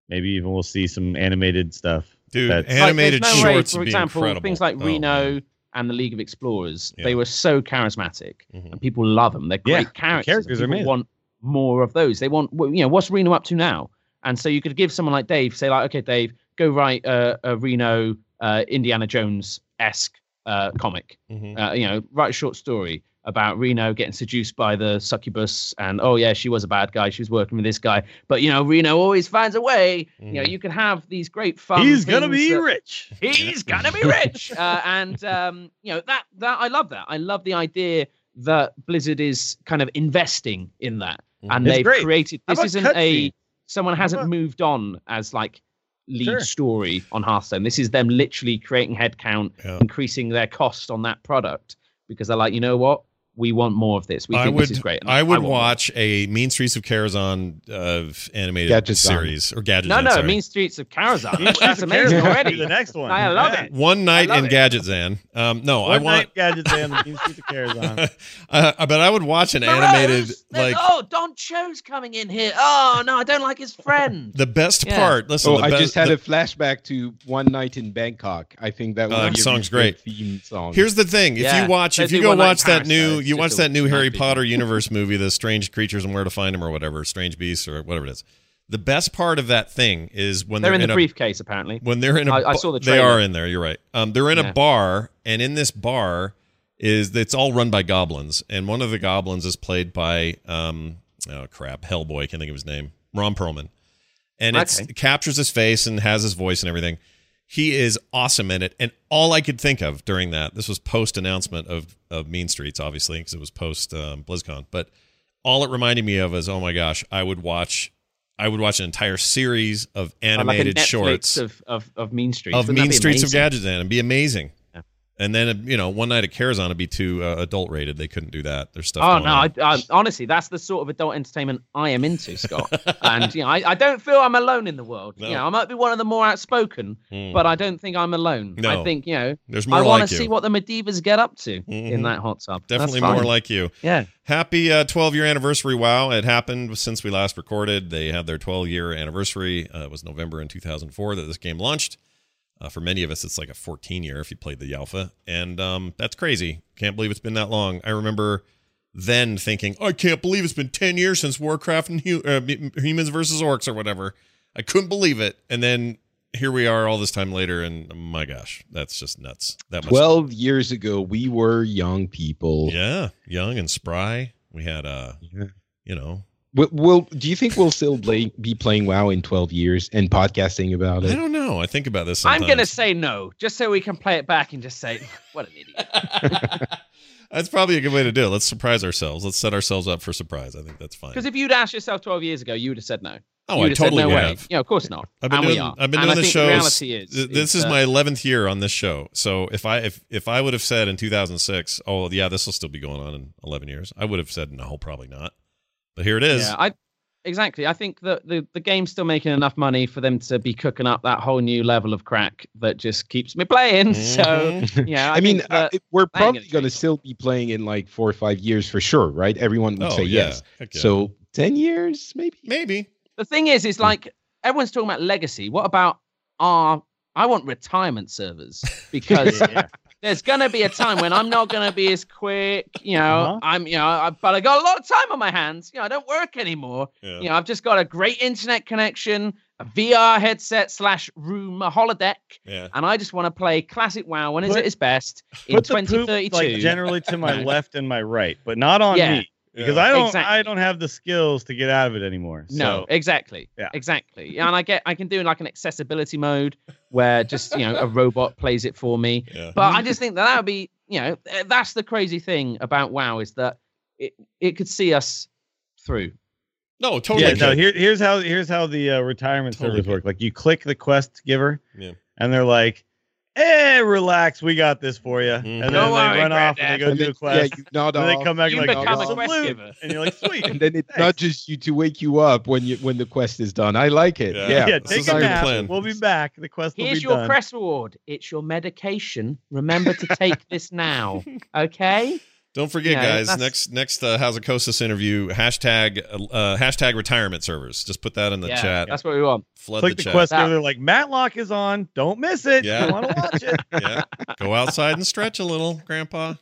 maybe even we'll see some animated stuff. Dude, That's- Like, animated there's no way, shorts for example, incredible. things like Oh, Reno man. and the League of Explorers. Yeah. They were so charismatic, Mhm. and people love them. They're Yeah, great the characters. characters are people want more of those. They want, you know, what's Reno up to now? And so you could give someone like Dave, say like, okay, Dave, go write a, a Reno uh, Indiana Jones esque uh, comic. Mhm. Uh, you know, write a short story about Reno getting seduced by the succubus, and oh yeah, she was a bad guy. She was working with this guy, but you know, Reno always finds a way. You know, Mhm. you can have these great fun. He's gonna be that- rich. he's gonna be rich uh, and um, you know that that i love that i love the idea that blizzard is kind of investing in that and It's they've great. created this isn't a cutscenes? someone hasn't about- moved on as like lead Sure. story on hearthstone this is them literally creating headcount Yeah. increasing their cost on that product because they're like you know what we want more of this we I think would, this is great and I would want more. watch a Mean Streets of Karazhan uh, animated Gadgetzan. series or Gadget. no no sorry. mean streets of karazhan that's amazing Karazhan already The next one. I love Yeah. it. One night in it. Gadgetzan. Um, no, I want. night Gadgetzan the Mean Streets of Karazhan. uh, but I would watch an animated Morose! like oh Don Cho's coming in here oh no I don't like his friend the best Yeah. part. Listen, Oh, the I best- just had the- a flashback to one night in Bangkok. I think that would that song's great. theme song. Here's the thing: if you watch, if you go watch that new, though. You watch that new Harry. Potter universe movie, the Strange Creatures and Where to Find Them, or whatever, Strange Beasts, or whatever it is. The best part of that thing is when they're they're, in the a briefcase apparently when they're in a I- I saw the they are in there you're right um they're in a bar and in this bar is it's all run by goblins and one of the goblins is played by um oh crap hellboy I can't think of his name Ron Perlman, and Okay. it captures his face and has his voice and everything. He is awesome in it, and all I could think of during that this was post announcement of of Mean Streets, obviously because it was post um, BlizzCon, but all it reminded me of is, oh my gosh, I would watch, I would watch an entire series of animated Netflix shorts of, of, of Mean Streets. of Wouldn't Mean Streets of? Gadgetzan and be amazing. And then you know, one night at Karazhan would be too uh, adult rated. They couldn't do that. There's stuff. Oh going no! on. I, I, honestly, that's the sort of adult entertainment I am into, Scott. and you know, I, I don't feel I'm alone in the world. No. You know, I might be one of the more outspoken, Mm. but I don't think I'm alone. No. I think you know, There's more I want like to see what the Medivas get up to Mhm. in that hot tub. Definitely more like you. yeah. Happy uh, 12 year anniversary! Wow, it happened since we last recorded. They had their 12 year anniversary. Uh, it was November in 2004 that this game launched. Uh, for many of us, it's like a 14 year if you played the alpha, and um, that's crazy. Can't believe it's been that long. I remember then thinking, I can't believe it's been 10 years since Warcraft and hu- uh, Humans versus Orcs or whatever. I couldn't believe it, and then here we are all this time later, and oh my gosh, that's just nuts. That much 12 years ago, we were young people. Yeah, young and spry. We had uh, Yeah. you know, Will, will do you think we'll still play, be playing WoW in 12 years and podcasting about it? I don't know. I think about this. I'm gonna say no, just so we can play it back and just say, "What an idiot." that's probably a good way to do it. Let's surprise ourselves. Let's set ourselves up for surprise. I think that's fine. Because if you'd asked yourself 12 years ago, you would have said no. oh, you I totally said no way. Yeah, of course not. I've been and we doing. are. I've been and doing I the think shows. The reality is, th- this is is that- my eleventh year on this show. So if I if if I would have said in 2006, oh yeah, this will still be going on in 11 years, I would have said no, probably not. But here it is. Yeah, I exactly. I think that the the game's still making enough money for them to be cooking up that whole new level of crack that just keeps me playing. So Mhm. yeah, I, mean, think uh, we're probably going to still be playing in like four or five years for sure, right? Everyone would oh say yeah. yes. Heck yeah. So 10 years, maybe? maybe. the thing is, is like everyone's talking about legacy. What about our? I want retirement servers because Yeah. There's gonna be a time when I'm not gonna be as quick. You know, Uh-huh. I'm you know, I, but I got a lot of time on my hands. You know, I don't work anymore. Yeah. You know, I've just got a great internet connection, a VR headset slash room, a holodeck, yeah. and I just want to play classic WoW when it's at its best in Put the poop, like generally to my left and my right, but not on Yeah. me because I don't Exactly. I don't have the skills to get out of it anymore. No, exactly. Yeah. Exactly. Yeah, and I get I can do like an accessibility mode where just you know a robot plays it for me. Yeah. But I just think that that would be you know eh, that's the crazy thing about WoW is that it it could see us through. No, totally. yeah, no. good. Here, here's how here's how the uh, retirement Totally servers good. work. Like you click the quest giver, Yeah. and they're like, "Hey, relax, we got this for you." Mhm. And then Don't they worry, run off and they go And do then, a quest. Yeah, you nod and they come back You like, become a "Salute," quest giver. and you're like, "Sweet." and then it Thanks. nudges you to wake you up when you when the quest is done. I like it. Yeah. Yeah. yeah, take a a nap. plan. We'll be back. The quest will Here's your done. quest reward. It's your medication. Remember to take this now. Okay? Don't forget, Yeah, guys. that's- Next next uh, Hazzikostas interview hashtag uh, hashtag retirement servers. Just put that in the yeah, chat. that's what we want. Flood Click the, the, chat. quest That- giver. They're like, "Matlock is on. Don't miss it. Yeah. You want to watch it." yeah. Go outside and stretch a little, Grandpa.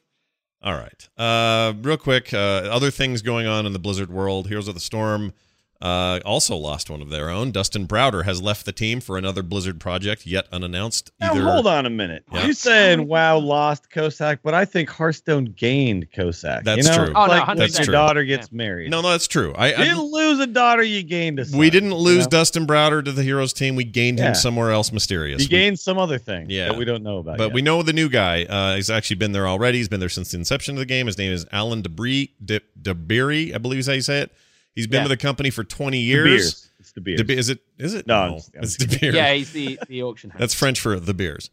All right. Uh, real quick, uh, other things going on in the Blizzard world. Heroes of the Storm uh, also lost one of their own. Dustin Browder has left the team for another Blizzard project, yet unannounced. Now Either hold on a minute. Yeah. You're saying WoW lost Kosak, but I think Hearthstone gained Kosak. That's you know? true. It's Oh, no, like when 100%. your daughter gets married. No, no, that's true. I, you I didn't lose a daughter, you gained a son. we didn't you lose know? Dustin Browder to the Heroes team. We gained Yeah. him somewhere else mysterious. You We- gained some other thing Yeah. that we don't know about. But yet. we know the new guy. Uh, he's actually been there already. He's been there since the inception of the game. His name is Alan Debris, De, Debiri, I believe is how you say it. He's been Yeah. with the company for 20 The years. beers. It's the beers. De, is it? Is it? No, I'm it's just De Beers. Yeah, he's the, the auction house. That's French for the beers.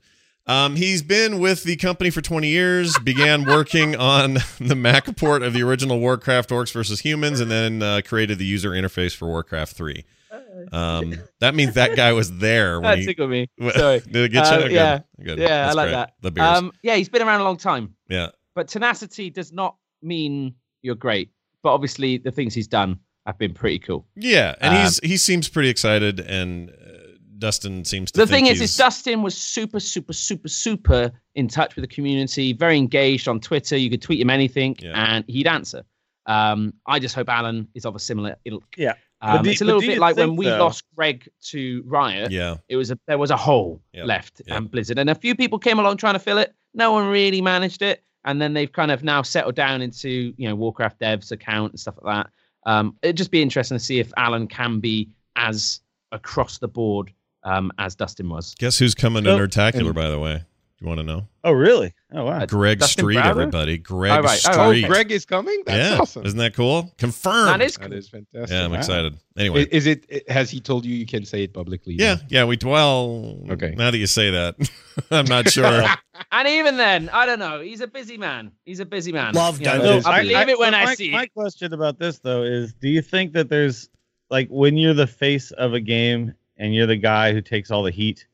Um, he's been with the company for 20 years, began working on the Mac port of the original Warcraft Orcs versus Humans, and then uh, created the user interface for Warcraft 3. Um, that means that guy was there when that he. tickled me. Sorry. Did it get you? Uh, Good. yeah. Good. Yeah, That's I like great. that. The beers. Um, yeah, he's been around a long time, yeah. but tenacity does not mean you're great. But obviously, the things he's done have been pretty cool. Yeah, and Um, he's he seems pretty excited, and uh, Dustin seems to. The think thing is, he's- is Dustin was super, super, super, super in touch with the community, very engaged on Twitter. You could tweet him anything, Yeah. and he'd answer. Um, I just hope Alan is of a similar ilk. Yeah. Um, do- it's a little bit like when we though- lost Greg to Riot. Yeah, It was a there was a hole Yeah. left Yeah. and Blizzard, and a few people came along trying to fill it. No one really managed it, and then they've kind of now settled down into you know Warcraft Dev's account and stuff like that. Um, it'd just be interesting to see if Alan can be as across the board um, as Dustin was. Guess who's coming So- to Nerdtacular, and- by the way? Do you want to know? Oh, really? Oh, wow. Uh, Greg Dustin Street, Browder? everybody. Greg Oh, right. Street. Oh, Oh. Greg is coming. That's yeah, awesome. isn't that cool? Confirmed. That is That is fantastic. yeah, I'm Wow. excited. Anyway, Is it? it- Has he told you you can say it publicly? yeah, yeah. We well. Okay. Now that you say that, I'm not sure. And even then, I don't know. He's a busy man. He's a busy man. Love You know, I believe it when I, my, see My it. question about this though is, do you think that there's like when you're the face of a game and you're the guy who takes all the heat,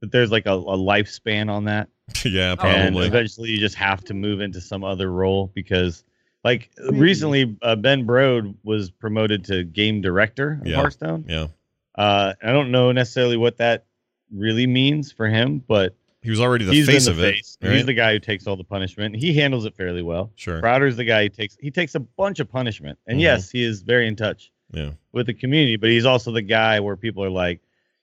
that there's like a, a lifespan on that, yeah, and probably. eventually you just have to move into some other role because, like Maybe. recently, uh, Ben Brode was promoted to game director of Yeah. Hearthstone. yeah, Uh, I don't know necessarily what that really means for him, but he was already the he's face been of the it. right? He's the guy who takes all the punishment. He handles it fairly well. sure. Browder's the guy who takes he takes a bunch of punishment, and Mhm. yes, he is very in touch Yeah, with the community. But he's also the guy where people are like,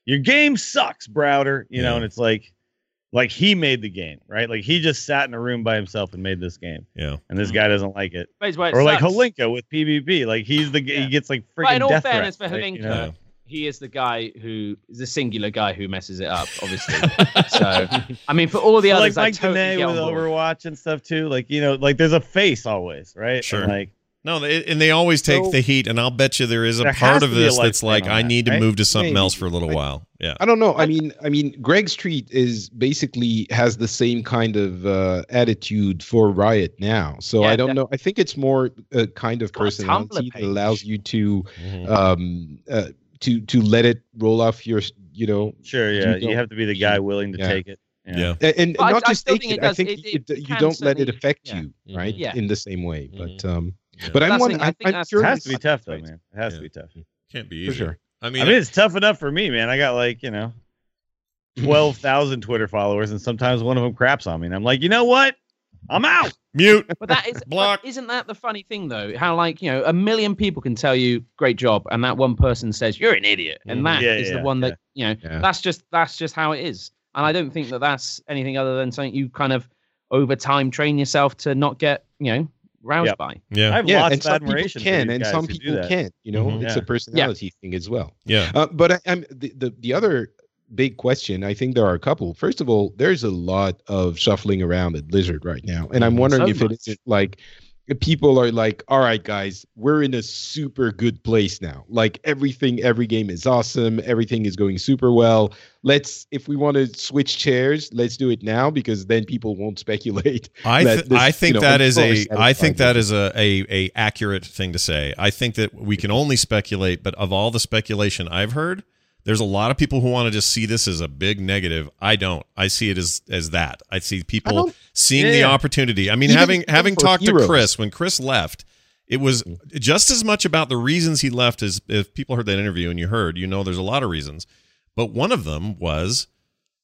"Your game sucks, Browder," you know, Yeah. and it's like, like he made the game, right? Like he just sat in a room by himself and made this game, yeah. and this mm-hmm. guy doesn't like it. But it's where it Or like sucks. Holinka with PvP, like he's the Yeah. he gets like freaking But in all death fairness threats, for right? You know? Yeah. he is the guy who is the singular guy who messes it up, obviously. so, I mean, for all the But, others, like I Mike totally get with on board. Overwatch and stuff too. Like you know, like there's a face always, right? Sure. And, like No, they, and they always take So- the heat, and I'll bet you there is a There part of to be a this that's like, on I that, need to right? move to something Maybe. else for a little I- while. Yeah, I don't know. I mean, I mean, Greg Street is basically has the same kind of uh, attitude for Riot now. So Yeah, I don't def- know. I think it's more a kind of got personality that allows you to Mhm. um uh, to to let it roll off your you know sure, yeah, you, don't- have to be the guy willing to Yeah. take it. yeah. a- and, But I- not I just still take think it. it I think it- you, it you don't let it affect yeah. you right Yeah. in the same way. But um, Yeah. but I'm That's one. thing, I I'm, think I'm that's- It has to be tough though, man. It has Yeah. to be tough. Can't be For easy. sure. I mean, I mean, it's tough enough for me, man. I got like you know, twelve thousand Twitter followers, and sometimes one of them craps on me, and I'm like, you know what? I'm out. mute. But that is Block. but isn't that the funny thing though? How like you know a million people can tell you great job, and that one person says you're an idiot, and Mhm. that is Yeah, yeah, the one that you know Yeah. that's just that's just how it is. And I don't think that that's anything other than something you kind of over time train yourself to not get you know roused Yep. by. I Yeah, have yeah, lots and of some people admiration for can, and guys some people can't. You know, Mhm. it's Yeah. a personality thing as well. yeah. Uh, but I, I'm the, the the other big question. I think there are a couple. First of all, there's a lot of shuffling around at Blizzard right now, and I'm Mhm. wondering So if it much. isn't like people are like, "All right, guys, we're in a super good place now. Like everything, every game is awesome. Everything is going super well. Let's, if we want to switch chairs, let's do it now because then people won't speculate." I th- this, I think you know, that is a I think that is a, a a accurate thing to say. I think that we can only speculate, but of all the speculation I've heard, there's a lot of people who want to just see this as a big negative. I don't. I see it as as that. I see people don't- seeing Yeah, the opportunity. I mean, Even- having having talked heroes. to Chris when Chris left, it was just as much about the reasons he left as if people heard that interview and you heard, you know, there's a lot of reasons. But one of them was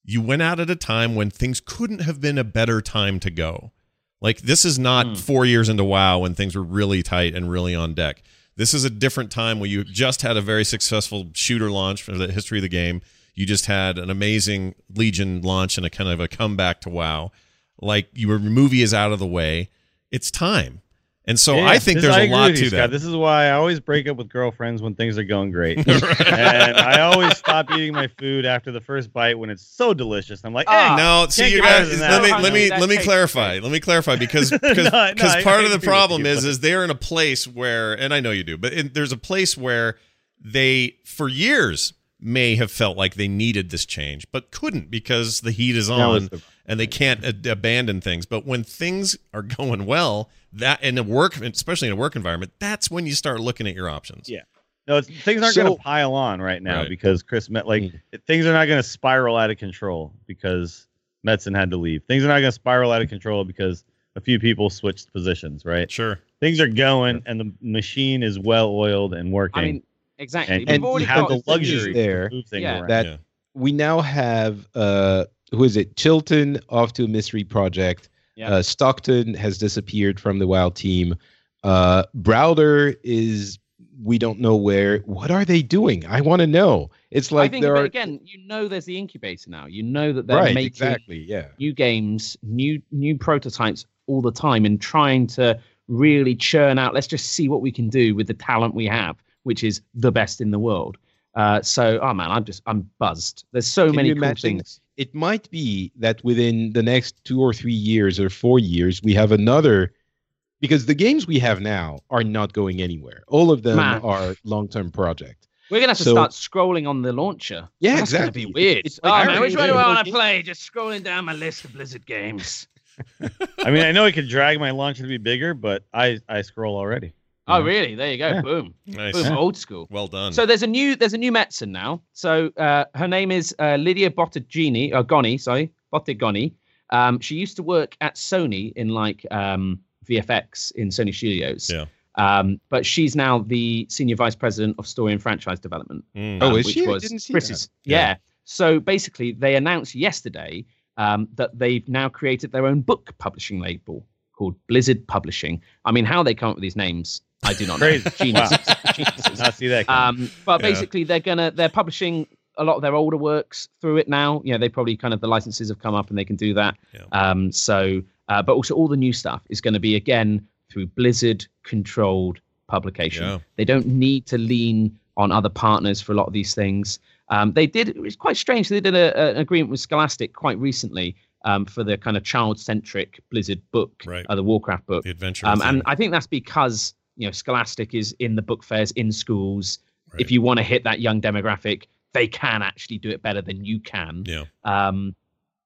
you went out at a time when things couldn't have been a better time to go. Like this is not Hmm. four years into WoW when things were really tight and really on deck. This is a different time where you just had a very successful shooter launch for the history of the game. You just had an amazing Legion launch and a kind of a comeback to WoW. Like your movie is out of the way. It's time. And so Yeah, I think this- there's I a lot to you, that. Scott. This is why I always break up with girlfriends when things are going great, and I always stop eating my food after the first bite when it's so delicious. I'm like, hey, Ah, no, see you guys. than Let me let me let me clarify. Let me clarify because because No, no, because part of the problem you, is is they're in a place where, and I know you do, but in, there's a place where they for years may have felt like they needed this change, but couldn't because the heat is on the- and they can't ad- abandon things. But when things are going well, that in a work, especially in a work environment, that's when you start looking at your options. Yeah. No, it's, things aren't So- going to pile on right now Right. because Chris met like Mm. things are not going to spiral out of control because Metzen had to leave. Things are not going to spiral out of control because a few people switched positions. Right. Sure. Things are going, and the machine is well oiled and working. I mean, exactly. and, We've and you have the thing luxury there things Yeah. that Yeah. we now have uh who is it chilton off to a mystery project Yeah. uh stockton has disappeared from the wild team uh browder is we don't know where what are they doing i want to know it's I like think there are again, you know, there's the incubator now. You know that they're right making exactly yeah new games, new new prototypes all the time, and trying to really churn out. Let's just see what we can do with the talent we have, which is the best in the world. Uh, so, oh man, I'm just I'm buzzed. There's so Can many cool things. It might be that within the next two or three years or four years, we have another. Because the games we have now are not going anywhere. All of them Man. are long-term project. We're gonna have to start scrolling on the launcher. Yeah, That's exactly. gonna be weird. It's oh like man, which one do I want to play? Just scrolling down my list of Blizzard games. I mean, I know I could drag my launcher to be bigger, but I I scroll already. Oh really? There you go. Yeah. Boom. Nice. Boom. Old school. Well done. So there's a new there's a new Metzen now. So uh, her name is uh, Lydia Bottigini, or Goni, sorry, Bottegoni. Um, she used to work at Sony in like um, VFX in Sony Studios. Yeah. Um, but she's now the senior vice president of story and franchise development. Mm. Oh, is which she? Was didn't see Chris's. that. Yeah. Yeah. So basically, they announced yesterday um, that they've now created their own book publishing label called Blizzard Publishing. I mean, how they come up with these names, I do not know. Geniuses. Geniuses. I see that. Um, but Yeah. basically, they're gonna they're publishing a lot of their older works through it now. You know, they probably kind of the licenses have come up and they can do that. Yeah. Um, so, uh, but also all the new stuff is going to be again through Blizzard controlled publication. Yeah. They don't need to lean on other partners for a lot of these things. Um, they did. It was quite strange. They did a, a- an agreement with Scholastic quite recently um, for the kind of child-centric Blizzard book, Right. uh, the Warcraft book. the adventure. Um, and I think that's because you know Scholastic is in the book fairs in schools. Right. If you want to hit that young demographic, they can actually do it better than you can. yeah. Um,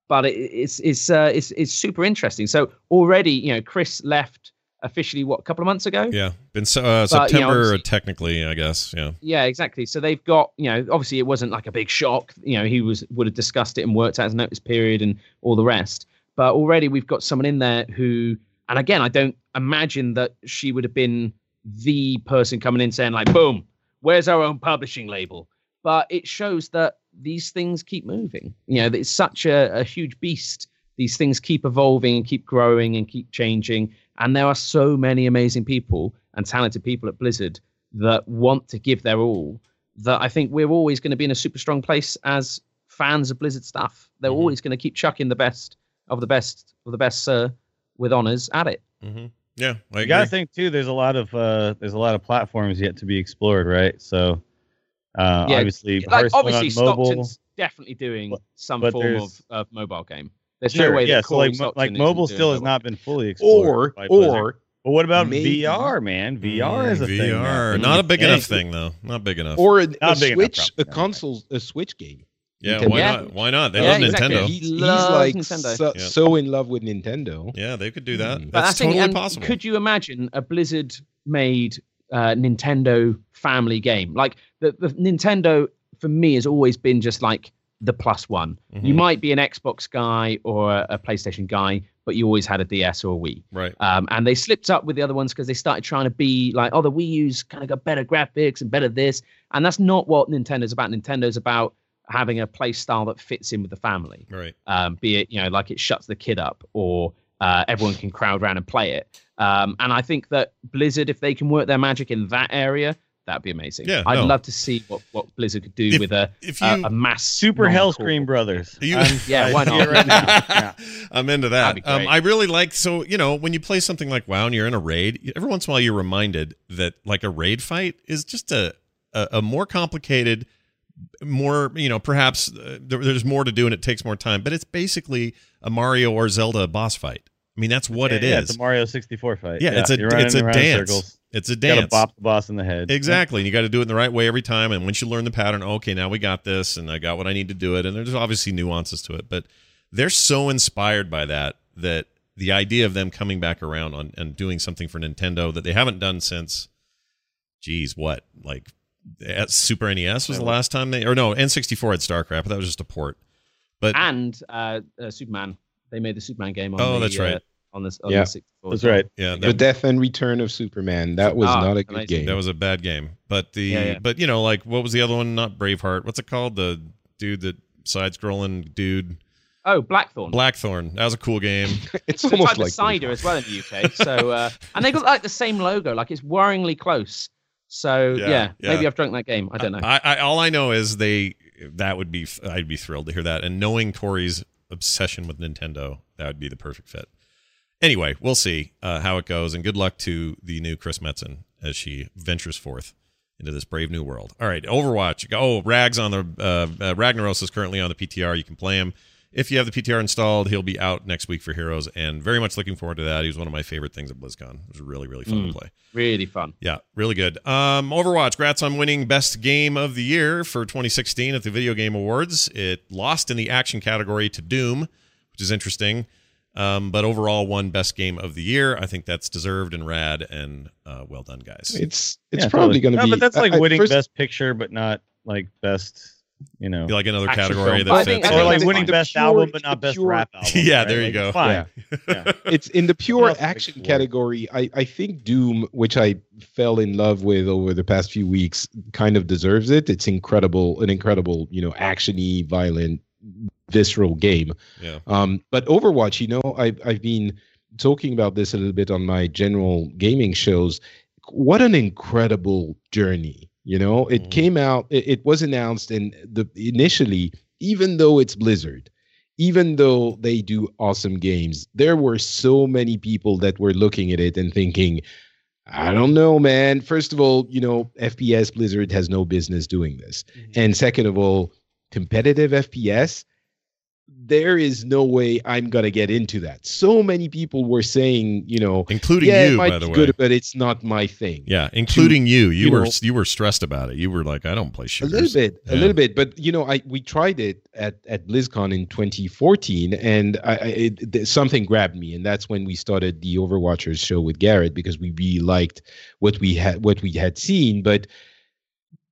but it, it's it's uh, it's it's super interesting. So already, you know, Chris left officially what a couple of months ago. Yeah. Been so, uh, But, you know, September technically, I guess. Yeah. Yeah, exactly. So they've got, you know, obviously it wasn't like a big shock. You know, he was would have discussed it and worked out his notice period and all the rest. But already we've got someone in there who, and again, I don't imagine that she would have been the person coming in saying like, "Boom, where's our own publishing label?" But it shows that these things keep moving. You know, it's such a, a huge beast. These things keep evolving and keep growing and keep changing. And there are so many amazing people and talented people at Blizzard that want to give their all that I think we're always going to be in a super strong place as fans of Blizzard stuff. They're Mhm. always going to keep chucking the best of the best of the best, sir, with honors at it. hmm Yeah. I you gotta think too. There's a lot of uh, there's a lot of platforms yet to be explored, right? So, uh, Yeah, obviously, Like obviously, on mobile. Stockton's definitely doing But- some but form of, of mobile game. There's Sure, no way yeah. that So like, Corey like mobile still has mobile. not been fully Or explored. by or but what about maybe- VR, man? VR is a thing. VR. Not a big Yeah. enough thing though. Not big enough. or a, a Not big Switch, probably. a console, a Switch game. Yeah. Nintendo. Why Yeah. not? Why not? They Yeah, love exactly. Nintendo. He, he's like Nintendo. so, Yeah. so in love with Nintendo. Yeah, they could do that. Mm. That's I think, totally possible. Could you imagine a Blizzard made uh, Nintendo family game? Like the, the Nintendo for me has always been just like the plus one. You Mhm. might be an Xbox guy or a, a PlayStation guy, but you always had a DS or a Wii. Right. Um, and they slipped up with the other ones because they started trying to be like, oh, the Wii U's kind of got better graphics and better this. And that's not what Nintendo's about. Nintendo's about having a play style that fits in with the family Right. um, be it you know like it shuts the kid up or uh, everyone can crowd around and play it. Um, and I think that Blizzard, if they can work their magic in that area, that'd be amazing. Yeah, I'd no. love to see what, what Blizzard could do If- with a, if a, you- a mass Super non-core- Hellscream Brothers. You- I'm- Yeah, why not? Right yeah. I'm into that. Um. I really like so you know when you play something like WoW and you're in a raid, every once in a while you're reminded that like a raid fight is just a a, a more complicated, more you know perhaps uh, there, there's more to do and it takes more time, but it's basically a Mario or Zelda boss fight. I mean that's what Yeah, it yeah, is. It's a Mario 64 fight. yeah, it's a it's a dance. circles. It's a dance You gotta bop the boss in the head. Exactly. And you got to do it in the right way every time. And once you learn the pattern, okay, now we got this and I got what I need to do it. And there's obviously nuances to it, but they're so inspired by that that the idea of them coming back around on and doing something for Nintendo that they haven't done since, geez, what? Like Super NES was the last time they, or no, N64 had StarCraft, but that was just a port. But and uh, uh, Superman. They made the Superman game on Oh, the, that's right. uh, on this on Yeah. the That's right. yeah, The Death and Return of Superman. That was Ah, not a good amazing. game. that was a bad game. But the, Yeah, yeah. but you know, like what was the other one? Not Braveheart. What's it called? The dude that side scrolling dude. Oh, Blackthorne. Blackthorne. That was a cool game. it's It's almost like, like the cider as well in the UK. So uh, and they got like the same logo, like it's worryingly close. So Yeah, yeah, yeah. maybe I've drunk that game. I don't know. I, I all I know is they that would be I'd be thrilled to hear that, and knowing Corey's obsession with Nintendo, that would be the perfect fit. anyway, we'll see uh, how it goes, and good luck to the new Chris Metzen as she ventures forth into this brave new world. All right, Overwatch. Oh, Rags on the uh, uh, Ragnaros is currently on the PTR. You can play him if you have the PTR installed. He'll be out next week for Heroes, and very much looking forward to that. He was one of my favorite things at BlizzCon. It was really really fun Mm. to play. Really fun. Yeah, really good. Um, Overwatch, grats on winning Best Game of the Year for 2016 at the Video Game Awards. It lost in the action category to Doom, which is interesting, um, but overall won Best Game of the Year. I think that's deserved and rad, and uh, well done, guys. It's it's Yeah, probably totally. going to No, be. but that's like I- I- winning first- best picture, but not like best. You know, like another category film. that fits. think- or like winning the best pure- album, but not best pure- rap album. Yeah, right? there you Like, go. Fine. Yeah. it's in the pure else to pick action for? category. I, I think Doom, which I fell in love with over the past few weeks, kind of deserves it. It's incredible, an incredible, you know, actiony, violent, visceral game. Yeah. Um, but Overwatch, you know, I've I've been talking about this a little bit on my general gaming shows. What an incredible journey! You know, it Mhm. came out. It, it was announced, and the initially, even though it's Blizzard, even though they do awesome games, there were so many people that were looking at it and thinking, I don't know, man. First of all, you know, FPS Blizzard has no business doing this. And second of all, competitive FPS, there is no way I'm going to get into that. So many people were saying, you know, including yeah, you, by the way. good, but it's not my thing. yeah, including you. You, you were know- you were stressed about it. You were like, I don't play shooters. A little bit, a little bit, but you know, I we tried it at at BlizzCon in 2014, and I, I it, something grabbed me, and that's when we started the Overwatchers show with Garrett because we really liked what we had what we had seen. But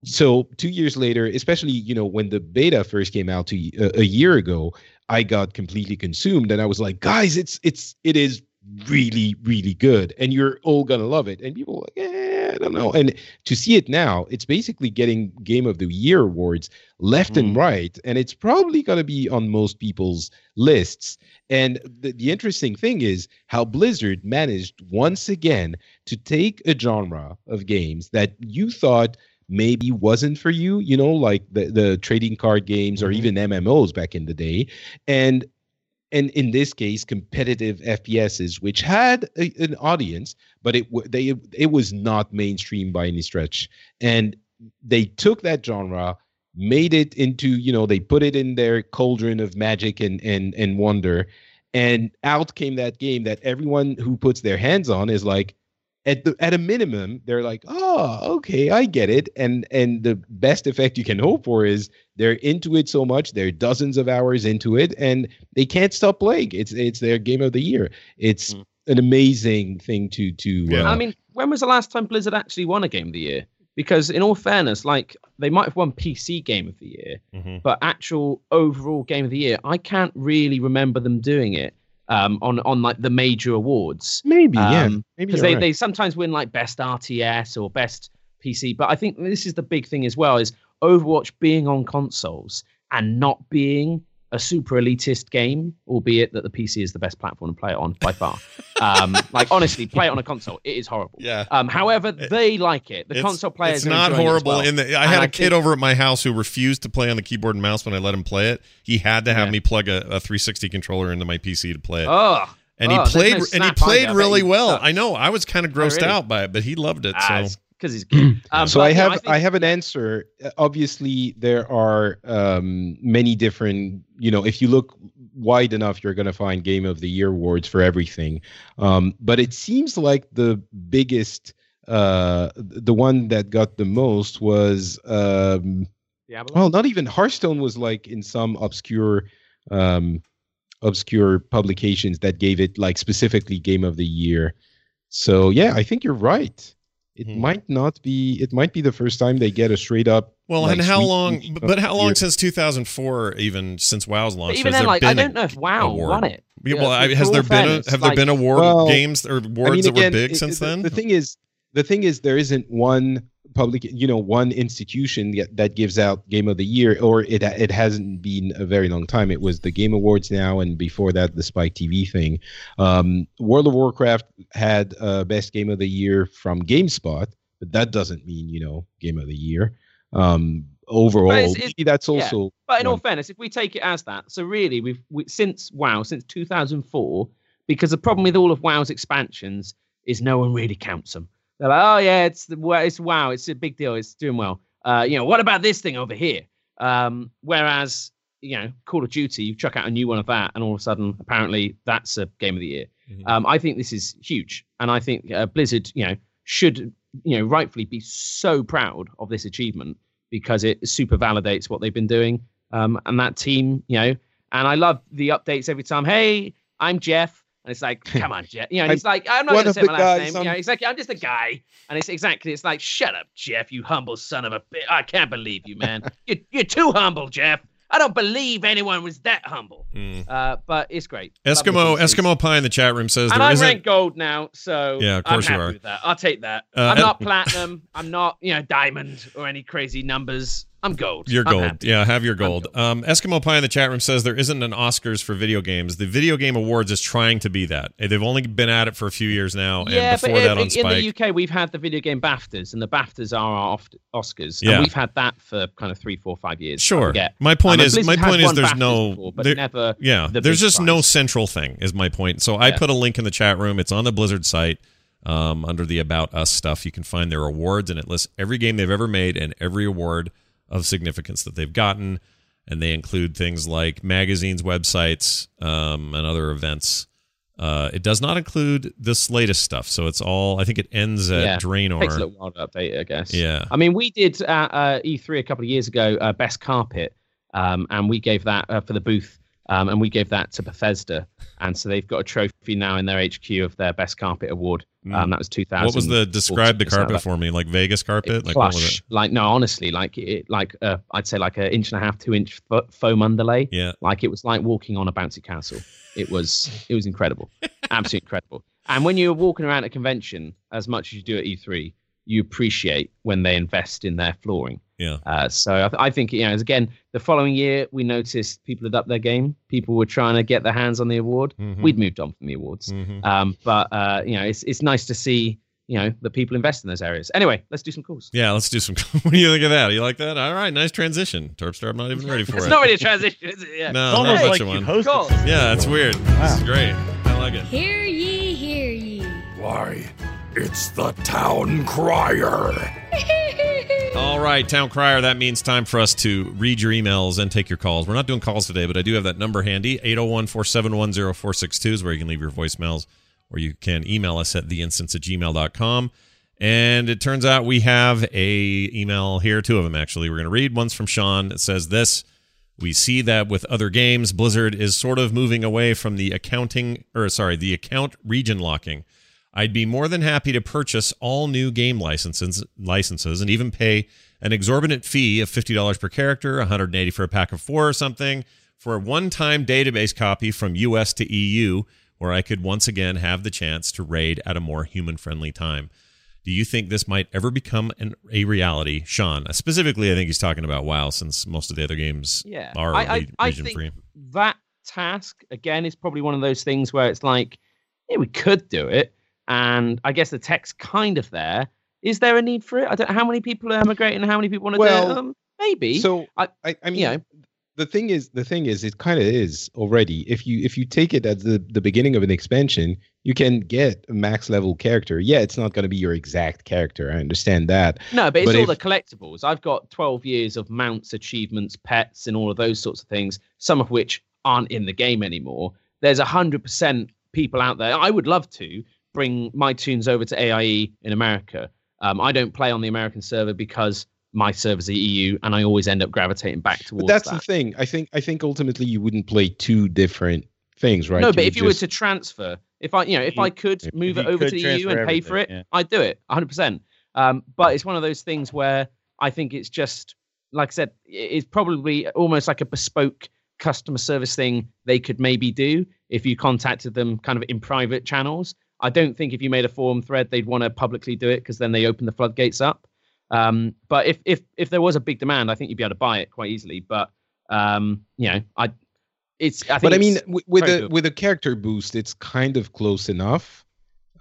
so two years later, especially you know when the beta first came out to, a, a year ago, I got completely consumed, and I was like, guys, it's it's it is really really good, and you're all gonna love it. And people were like, yeah I don't know, and to see it now, it's basically getting Game of the Year awards left and mm. right, and it's probably to be on most people's lists. And the, the interesting thing is how Blizzard managed once again to take a genre of games that you thought maybe wasn't for you, you know, like the, the trading card games or Mhm. even MMOs back in the day, and and in this case competitive FPSs, which had a, an audience, but it they it was not mainstream by any stretch, and they took that genre, made it into you know they put it in their cauldron of magic and and and wonder, and out came that game that everyone who puts their hands on is like. At the at a minimum, they're like, oh, okay, I get it, and and the best effect you can hope for is they're into it so much, they're dozens of hours into it, and they can't stop playing. It's it's their game of the year. It's Mm. an amazing thing to to. Yeah. uh, I mean, when was the last time Blizzard actually won a game of the year? Because in all fairness, like they might have won PC game of the year, Mhm. but actual overall game of the year, I can't really remember them doing it um, on on like the major awards. maybe yeah, um, maybe because they, right. they sometimes win like best RTS or best PC. But I think this is the big thing as well: is Overwatch being on consoles and not being a super elitist game, albeit that the PC is the best platform to play it on by far. um, like honestly, play it on a console, it is horrible. Yeah. Um, however, they like it. The It's- console players. It's not enjoying it horrible. well. In the, I And had a I kid think- over at my house who refused to play on the keyboard and mouse when I let him play it. He had to have Yeah. me plug a, a 360 controller into my PC to play it. Oh, and he oh, there's played no and he played either. I bet really well. sucks. I know. I was kind of grossed really? out by it, but he loved it. Ah, so because he's good. Um, so but, I you know, have think- I have an answer. Uh, Obviously, there are um, many different. You know, if you look wide enough, you're going to find Game of the Year awards for everything. Um, but it seems like the biggest, uh, the one that got the most was. Um, Diablo? well, not even Hearthstone was like in some obscure, um, obscure publications that gave it like specifically Game of the Year. So yeah, I think you're right. It Hmm. might not be. It might be the first time they get a straight up. well, like, and how long? But, of but the how long Year. since 2004? Even since WoW's But launched, even has then, there like I been a don't know if WoW award? won it. Yeah, Yeah, well, I- has all there been a, fairness, have there been award Well, games or awards I mean, that were big it- since the, then? The thing is, the thing is, there isn't one public, you know, one institution that, that gives out Game of the Year, or it it hasn't been a very long time. It was the Game Awards now, and before that, the Spike TV thing. Um, World of Warcraft had uh, Best Game of the Year from GameSpot, but that doesn't mean you know Game of the Year. Um, overall, it's- it's- that's yeah. also. But in all fairness, if we take it as that, so really, we've we, since WoW, since 2004, because the problem with all of WoW's expansions is no one really counts them. They're like, oh yeah, it's the it's WoW, it's a big deal, it's doing well. Uh, you know, what about this thing over here? Um, whereas you know, Call of Duty, you chuck out a new one of that, and all of a sudden, apparently, that's a game of the year. Mhm. Um, I think this is huge, and I think uh, Blizzard, you know, should you know rightfully be so proud of this achievement because it super validates what they've been doing. Um, and that team, you know, and I love the updates every time. Hey, I'm Jeff. And it's like, come on, Jeff. You know, and he's like, I'm not going to say my last name. You know, he's like, I'm just a guy. And it's exactly, it's like, shut up, Jeff, you humble son of a bitch. I can't believe you, man. you're, you're too humble, Jeff. I don't believe anyone was that humble. Mm. Uh, but it's great. Eskimo. Eskimo Pie in the chat room says And I'm isn't. ranked gold now, so Yeah, of course you are. with that. I'll take that. Uh, I'm not platinum. I'm not, you know, diamond or any crazy numbers. I'm gold. You're gold. happy. Yeah, have your gold. gold. Um, Eskimo Pie in the chat room says there isn't an Oscars for video games. The Video Game Awards is trying to be that. They've only been at it for a few years now, Yeah, but in, that on in Spike. the UK, we've had the video game BAFTAs, and the BAFTAs are our Oscars. Yeah. And we've had that for kind of three, four, five years. Sure. My point Um, is, my point is, there's BAFTAs no, before, but there- never. yeah, the there's just no central thing. Is my point. So I Yeah. put a link in the chat room. It's on the Blizzard site um, under the About Us stuff. You can find their awards, and it lists every game they've ever made and every award of significance that they've gotten. And they include things like magazines, websites, um, and other events. Uh, it does not include this latest stuff, so it's all. I think it ends at Yeah, Draenor. Takes a little while to update, I guess. Yeah. I mean, we did at uh, E3 a couple of years ago, uh, Best Carpet, um, and we gave that uh, for the booth, um, and we gave that to Bethesda. And so they've got a trophy now in their HQ of their Best Carpet Award. Um, that was 2000. Mm. What was the describe the carpet for me? Like Vegas carpet? Like what was it? like no, honestly, like it, like uh, I'd say like an inch and a half, two inch fo- foam underlay. Yeah. Like it was like walking on a bouncy castle. It was it was incredible, absolutely incredible. And when you're walking around a convention, as much as you do at E3, you appreciate when they invest in their flooring. Yeah. Uh, so I, th- I think you know, as again, the following year we noticed people had upped their game. People were trying to get their hands on the award. Mhm. We'd moved on from the awards, Mhm. um, but uh, you know, it's it's nice to see you know that people invest in those areas. Anyway, let's do some calls. Yeah, let's do some. what do you think of that? You like that? All right, nice transition. Turpster, I'm not even ready for It's it. It's not really a transition, is it? Yeah. no, It's not almost much like of you one. hosted. Yeah, it's before. weird. This is great. I like it. Hear ye, hear ye. Why, it's the town crier. All right, Town Crier, that means time for us to read your emails and take your calls. We're not doing calls today, but I do have that number handy 801 471 0462 is where you can leave your voicemails or you can email us at theinstance at gmail.com. And it turns out we have a email here, two of them actually. We're going to read. One's from Sean. It says this We see that with other games, Blizzard is sort of moving away from the accounting, or sorry, the account region locking. I'd be more than happy to purchase all new game licenses, licenses, and even pay an exorbitant fee of fifty dollars per character, 180 for a pack of four or something, for a one-time database copy from US to EU, where I could once again have the chance to raid at a more human-friendly time. Do you think this might ever become an, a reality, Sean? Uh, specifically, I think he's talking about WoW, since most of the other games Yeah, are I, I, re- I region think free. that task again is probably one of those things where it's like, yeah, we could do it, and I guess the tech's kind of there. Is there a need for it? I don't. Know how many people are emigrating? How many people want to do Well, it? Um, maybe. So I- I, I mean, you know. the thing is, the thing is, it kind of is already. If you if you take it as the the beginning of an expansion, you can get a max level character. Yeah, it's not going to be your exact character. I understand that. No, but it's But all if- the collectibles. I've got 12 years of mounts, achievements, pets, and all of those sorts of things, some of which aren't in the game anymore. There's a 100% people out there. I would love to bring my toons over to AIE in America. Um, I don't play on the American server because my server's the EU, and I always end up gravitating back towards But that's that. the thing. I think I think ultimately you wouldn't play two different things, right? No, but would if you were to transfer, if I, you know, if You- I could if move you it over to the EU and pay for it, yeah. I'd do it 100%. Um, but it's one of those things where I think it's just, like I said, it's probably almost like a bespoke customer service thing they could maybe do if you contacted them kind of in private channels. I don't think if you made a forum thread, they'd want to publicly do it because then they open the floodgates up. Um, but if if if there was a big demand, I think you'd be able to buy it quite easily. But um, you know, I it's I think but I mean, with a doable. with a character boost, it's kind of close enough.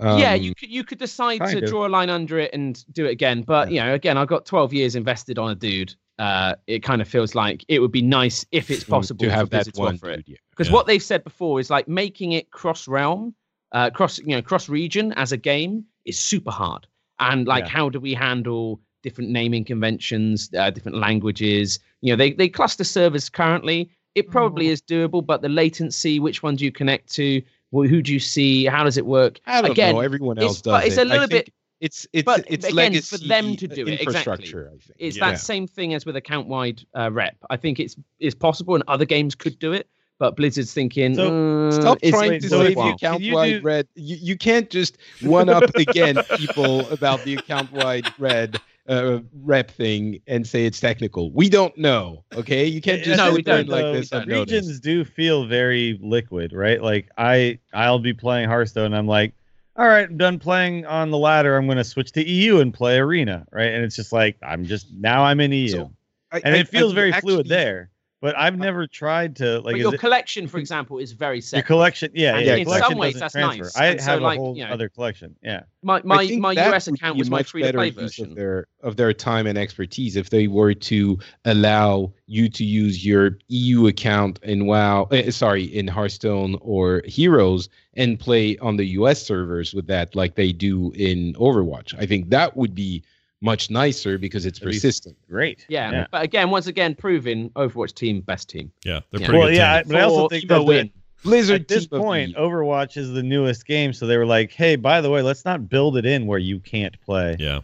yeah, Um, you could you could decide to of. draw a line under it and do it again. But you know, again, I've got 12 years invested on a dude. uh, it kind of feels like it would be nice if it's possible to have for that one dude, yeah. Because Yeah. what they've said before is like making it cross realm, uh, cross you know cross region as a game is super hard. And like, Yeah. how do we handle different naming conventions, uh, different languages? You know, they they cluster servers currently. It probably is doable, but the latency, which one do you connect to? Well, who do you see? How does it work? I don't Again, know. Everyone it's- else does but it's it. a little I bit- It's it's but it's again, legacy for them to do it, exactly. infrastructure. I think It's Yeah. that same thing as with account wide uh, rep. I think it's it's possible, and other games could do it. But Blizzard's thinking, So, uh, Stop trying to so say the you- account can you wide do- red. You, you can't just one up again people about the account wide red uh, rep thing and say it's technical. We don't know. Okay, you can't just No, we don't. like this unnoticed. regions do feel very liquid, right? Like I I'll be playing Hearthstone and I'm like, all right, I'm done playing on the ladder. I'm going to switch to EU and play Arena, right? And it's just like I'm just now I'm in EU, So, I- and I- it feels I very actually- fluid there. But I've never tried to like but is your it- collection, for example, is very your collection. Yeah, And yeah. in collection some ways, that's transfer. nice. I And so, have like, a whole you know, other collection. Yeah. my my, my US account was my much free to play version. of their of their time and expertise if they were to allow you to use your EU account in WoW, uh, sorry, in Hearthstone or Heroes and play on the US servers with that, like they do in Overwatch. I think that would be much nicer because it's That'd be persistent. Great. Yeah, but again, once again, proving Overwatch team best team. Yeah, they're Yeah. pretty Well, good. yeah, I- team. but I also think Evo that the- win. Blizzard At this point, Overwatch is the newest game, so they were like, "Hey, by the way, let's not build it in where you can't play Yeah,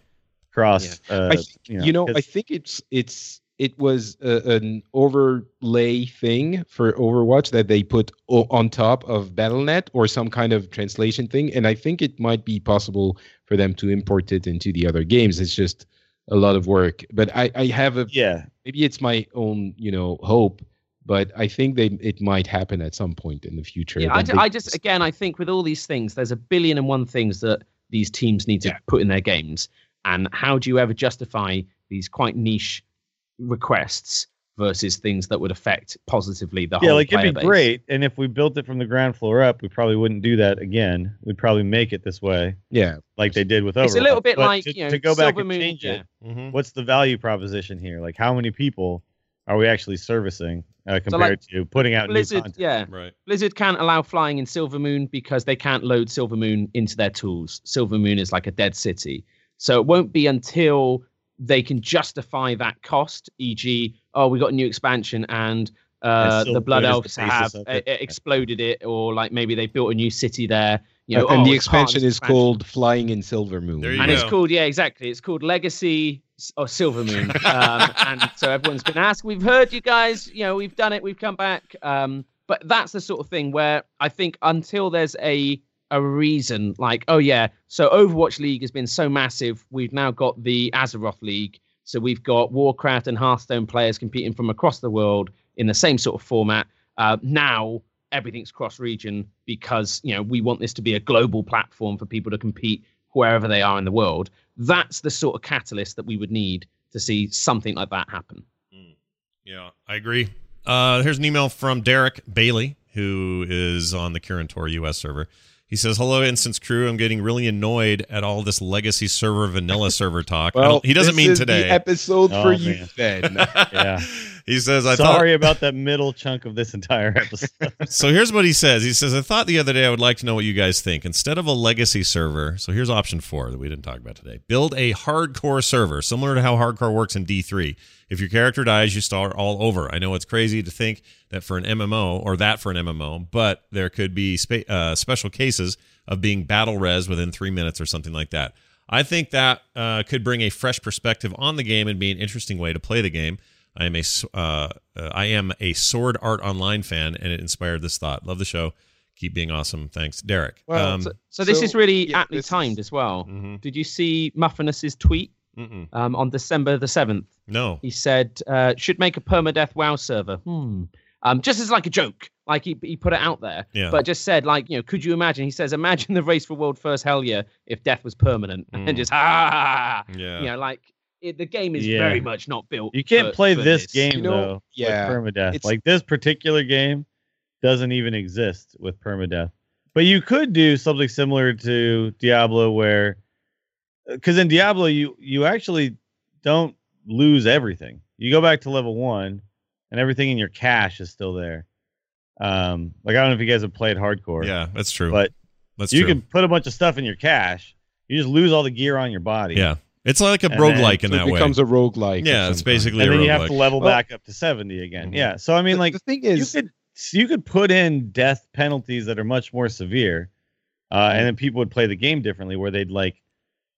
cross." Uh, I think, you know, you know, 'cause- I think it's it's it was a, an overlay thing for Overwatch that they put o- on top of Battle.net or some kind of translation thing, and I think it might be possible for them to import it into the other games. It's just a lot of work, but I I have a yeah, maybe it's my own you know hope, but I think they it might happen at some point in the future. Yeah, I, they I just again, I think with all these things, there's a billion and one things that these teams need to Yeah. put in their games, and how do you ever justify these quite niche requests versus things that would affect positively the yeah, whole like it'd be base? great. And if we built it from the ground floor up, we probably wouldn't do that again. We'd probably make it this way, yeah like they did with Overwatch. It's a little bit But like to, you know, to go back Silver and Moon, change yeah. it. Mhm. What's the value proposition here? Like, how many people are we actually servicing uh, compared to putting out new Blizzard, content? yeah, right. Blizzard can't allow flying in Silvermoon because they can't load Silvermoon into their tools. Silvermoon is like a dead city. So it won't be until they can justify that cost, e.g., oh, we got a new expansion and uh, Silver the Blood Moon the Elves have uh, it. exploded it, or like maybe they built a new city there. You know, and oh, the it's part of expansion is called Flying in Silvermoon. And go. it's called yeah exactly it's called legacy or silver moon um, and so everyone's been asked we've heard you guys you know we've done it we've come back um, but that's the sort of thing where i think until there's a a reason like oh yeah so overwatch league has been so massive we've now got the azeroth league. So we've got warcraft and hearthstone players competing from across the world in the same sort of format. Uh, now everything's cross region because you know we want this to be a global platform for people to compete wherever they are in the world. That's the sort of catalyst that we would need to see something like that happen. Yeah, I agree. Uh, here's an email from Derek Bailey, who is on the Kirin Tor US server. He says, "Hello, Instance Crew. I'm getting really annoyed at all this legacy server vanilla server talk. Well, he doesn't this mean is today. The episode Oh, for you, man. then. Yeah. he says, "I Sorry about that middle chunk of this entire episode. So here's what he says. He says, "I thought the other day I would like to know what you guys think. Instead of a legacy server, so here's option four that we didn't talk about today. Build a hardcore server, similar to how hardcore works in D3. If your character dies, you start all over. I know it's crazy to think that for an MMO or that for an MMO, but there could be spa- uh, special cases of being battle res within three minutes or something like that. I think that uh, could bring a fresh perspective on the game and be an interesting way to play the game. I am a s- uh, uh, I am a Sword Art Online fan, and it inspired this thought. Love the show. Keep being awesome. Thanks, Derek. Well, um, so, so this so, is really yeah, aptly this is- timed as well mhm, did you see muffinus's tweet um, on december the 7th no. he said uh, should make a permadeath wow server hmm um, just as like a joke like he, he put it out there Yeah. but just said like you know could you imagine he says imagine the race for world first hell yeah if death was permanent Mm. and just ah Yeah. you know like it, the game is Yeah. very much not built You can't for- play for this game You know, though yeah, with permadeath. it's- Like this particular game doesn't even exist with permadeath. But you could do something similar to Diablo, where because in Diablo you you actually don't lose everything. You go back to level one, and everything in your cache is still there. Um, like I don't know if you guys have played hardcore. Yeah, that's true. but that's you true. can put a bunch of stuff in your cache. You just lose all the gear on your body. yeah, it's like a And roguelike then- in So that way. it becomes a roguelike. yeah, of it's some kind. basically and then you have to level Well- back up to 70 again. Mhm. Yeah. So I mean, But like the thing is you is, could you could put in death penalties that are much more severe, uh, and then people would play the game differently, where they'd like,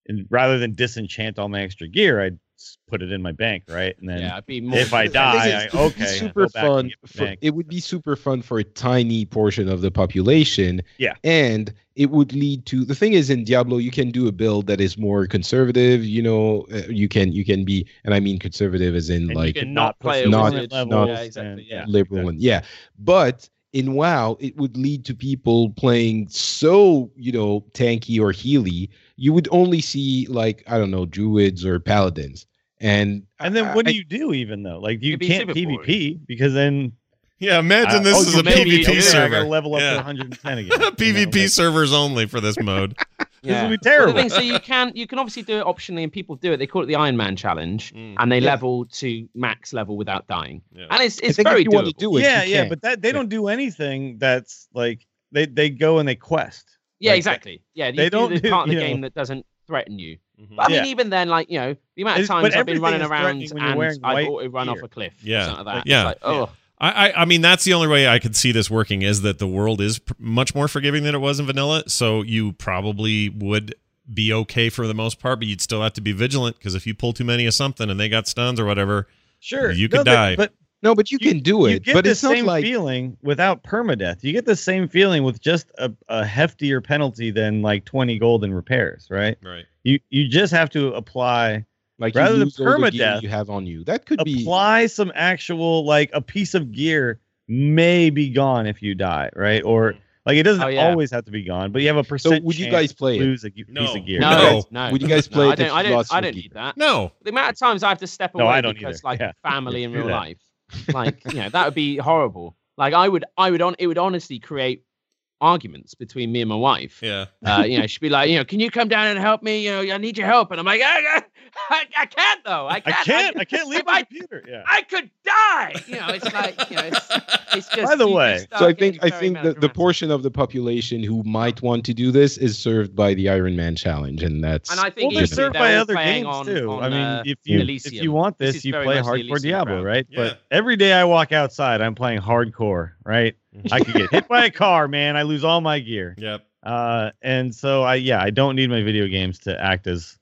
and rather than disenchant all my extra gear, I'd s- put it in my bank, right? And then Yeah, be more. if I die, I, it would be okay, super fun. For, it would be super fun for a tiny portion of the population. Yeah. and it would lead to the thing is in Diablo you can do a build that is more conservative. You know, uh, you can you can be, and I mean conservative as in And like not not play not- wizard. not- yeah, exactly. Yeah. liberal and yeah but in wow it would lead to people playing so you know tanky or healy you would only see like i don't know druids or paladins and And then I- what do you do even though? Like you can't super PvP because then yeah, imagine uh, this oh, is a maybe- PvP okay, I server. gotta level up Yeah. to 110 again. You know, PvP like- servers only for this mode. This would be Well, terrible. thing, so you can you can obviously do it optionally, and people do it. They call it the Iron Man challenge, Mm. and they Yeah. level to max level without dying. Yeah. And it's it's very if you want to do it yeah, you yeah, but that they Yeah. don't do anything that's like they they go and they quest. Yeah, Like, exactly. Yeah, you they do don't the do- part of the you know- game that doesn't threaten you. Mhm. But I mean, Yeah. even then, like you know, the amount of times I've been running around threatening when you're and I've white auto run off a cliff. Yeah. something like that. Yeah. It's like, oh, I, I I mean that's the only way I could see this working is that the world is pr- much more forgiving than it was in vanilla. So you probably would be okay for the most part, but you'd still have to be vigilant because if you pull too many of something and they got stuns or whatever, Sure, You No, could but- die. But no but you, can do You it get but the it's not same like feeling without permadeath. You get the same feeling with just a, a heftier penalty than like 20 gold in repairs, right? right? You you just have to apply like rather you than lose all the gear permadeath, you have on you that could be apply some actual like a piece of gear may be gone if you die, right? Or mm-hmm. like it doesn't Oh, yeah. always have to be gone, but you have a so percent. would you chance guys play lose a ge- No. piece of gear? no, No. no, Would you guys no, play I don't. I don't. I don't need that. No, The amount of times I have to step No, away I don't because, either. like, Yeah. family in real that. life, like, you know, that would be horrible. Like, I would, I would on, it would honestly create arguments between me and my wife. yeah, Uh, you know, she'd be like, you know, can you come down and help me? You know, I need your help. And I'm like, I, I, I can't though. I I can't. can't. I can't leave my I, computer. Yeah. I could die. You know, it's like, you know, it's, it's just. By the way, so i think i think the, the portion of the population who might want to do this is served by the iron man challenge and that's And I think Well, they're served by other games on- too. on, I mean, uh, if you if you want This this, you play much the hardcore Diablo, crowd. right? Yeah. But every day I walk outside, I'm playing hardcore, right? I could get hit by a car, man. I lose all my gear. yep. Uh, and so I yeah, I don't need my video games to act as